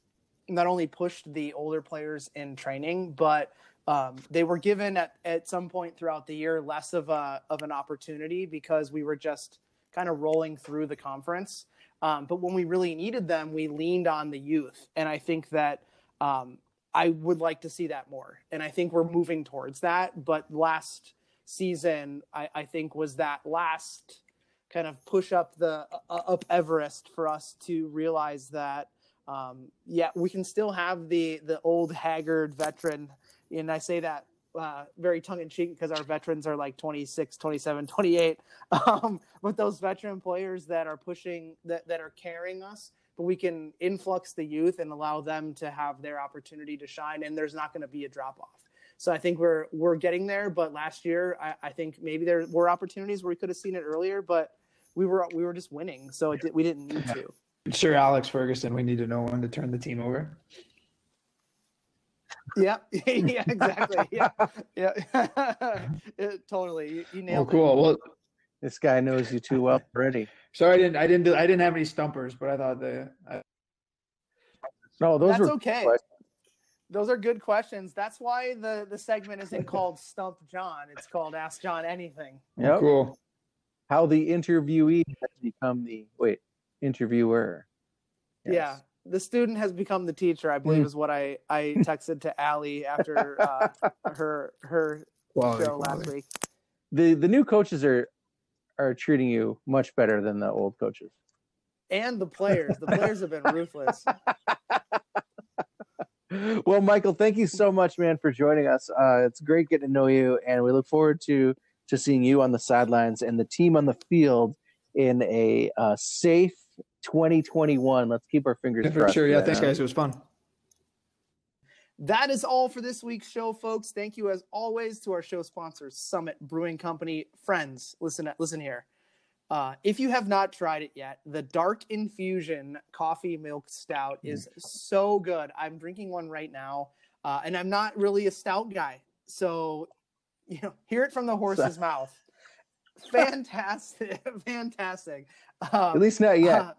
S4: not only pushed the older players in training, but um, they were given at, at some point throughout the year less of a of an opportunity because we were just kind of rolling through the conference. Um, but when we really needed them, we leaned on the youth, and I think that um, I would like to see that more. And I think we're moving towards that. But last season, I, I think was that last kind of push up the uh, up Everest for us to realize that um, yeah, we can still have the the old haggard veteran, and I say that uh, very tongue in cheek because our veterans are like 26, 27, 28. [laughs] Um, but those veteran players that are pushing that that are carrying us, but we can influx the youth and allow them to have their opportunity to shine, and there's not going to be a drop off. So I think we're we're getting there. But last year, I, I think maybe there were opportunities where we could have seen it earlier, but we were we were just winning, so it, we didn't need to.
S5: Sure, Alex Ferguson. We need to know when to turn the team over.
S4: Yeah, [laughs] yeah, exactly. Yeah, [laughs] yeah, [laughs] it, totally. You, you nailed
S5: oh, cool.
S4: It.
S5: Well,
S3: this guy knows you too well already.
S5: Sorry, I didn't. I didn't. Do, I didn't have any stumpers, but I thought the. I...
S3: No, those
S4: That's
S3: were
S4: okay.
S3: questions.
S4: Those are good questions. That's why the the segment isn't called Stump John. It's called Ask John Anything.
S3: Oh, yeah,
S5: Cool.
S3: How the interviewee has become the wait interviewer.
S4: Yeah.
S3: Yes.
S4: The student has become the teacher, I believe,
S3: Mm.
S4: is what I, I [laughs] texted to Allie after uh, her her
S5: Quality,
S4: show last week.
S3: The the new coaches are are treating you much better than the old coaches.
S4: And the players. The players have been ruthless. [laughs]
S3: well, Michael, thank you so much, man, for joining us. Uh, it's great getting to know you, and we look forward to to seeing you on the sidelines and the team on the field in a uh, safe 2021. Let's keep our fingers
S5: Yeah, for
S3: crossed.
S5: sure. Yeah.
S3: that.
S5: Thanks, guys. It was fun.
S4: That is all for this week's show, folks. Thank you, as always, to our show sponsors, Summit Brewing Company. Friends, listen, listen here. Uh, if you have not tried it yet, the Dark Infusion Coffee Milk Stout is so good. I'm drinking one right now, uh, and I'm not really a stout guy, so you know, hear it from the horse's [laughs] mouth. Fantastic, [laughs] fantastic. Um,
S3: At least not yet.
S4: uh,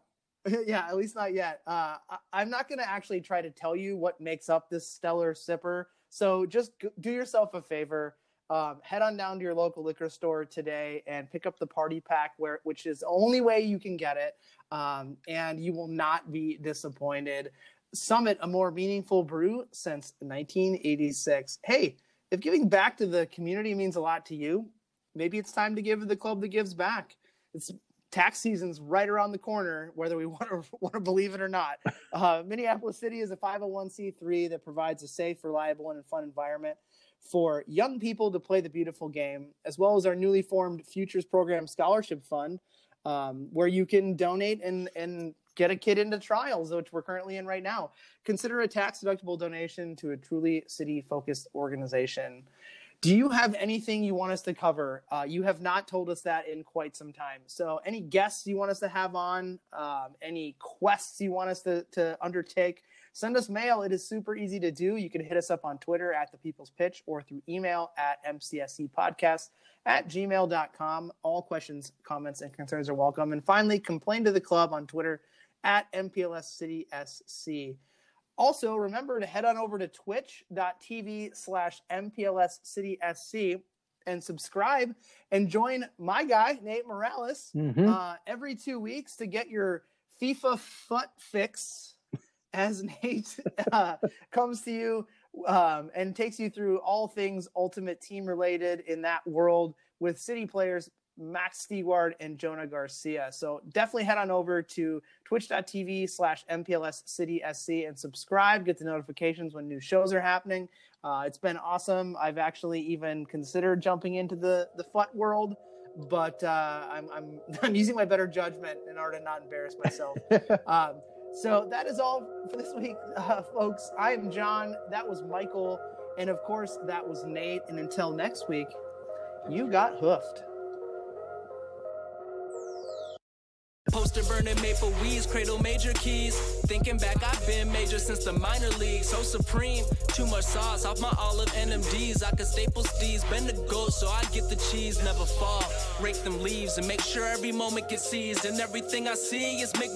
S4: [laughs] yeah, at least not yet. Uh, I, I'm not going to actually try to tell you what makes up this stellar sipper. So just g- do yourself a favor. Um, head on down to your local liquor store today and pick up the party pack, where which is the only way you can get it, um, and you will not be disappointed. Summit, a more meaningful brew since 1986. Hey, if giving back to the community means a lot to you, maybe it's time to give the club that gives back. It's tax season's right around the corner, whether we want to want to believe it or not. [laughs] Uh, Minneapolis City is a 501c3 that provides a safe, reliable, and fun environment for young people to play the beautiful game, as well as our newly formed Futures Program Scholarship Fund, um, where you can donate and and get a kid into trials, which we're currently in right now. Consider a tax deductible donation to a truly city focused organization. Do you have anything you want us to cover? Uh, you have not told us that in quite some time. So, any guests you want us to have on, um, any quests you want us to, to undertake, send us mail. It is super easy to do. You can hit us up on Twitter at the People's Pitch or through email at mcscpodcast at gmail.com. All questions, comments, and concerns are welcome. And finally, complain to the club on Twitter at MPLS City SC. Also, remember to head on over to twitch.tv slash MPLS City SC and subscribe and join my guy, Nate Morales,
S3: Mhm.
S4: uh, every two weeks to get your FIFA foot fix [laughs] as Nate uh, comes to you um, and takes you through all things ultimate team related in that world with city players Max Stewart and Jonah Garcia. So definitely head on over to twitch.tv slash MPLS City SC and subscribe, get the notifications when new shows are happening. Uh, it's been awesome. I've actually even considered jumping into the, the FUT world, but uh, I'm, I'm, [laughs] I'm using my better judgment in order to not embarrass myself. [laughs] um, so that is all for this week, uh, folks. I am John. That was Michael. And of course, that was Nate. And until next week, you got hoofed.
S6: Poster burning maple weeds, cradle major keys. Thinking back, I've been major since the minor league. So supreme, too much sauce off my olive NMDs. I could staple steez, bend the goat so I get the cheese, never fall. Rake them leaves and make sure every moment gets seized. And everything I see is make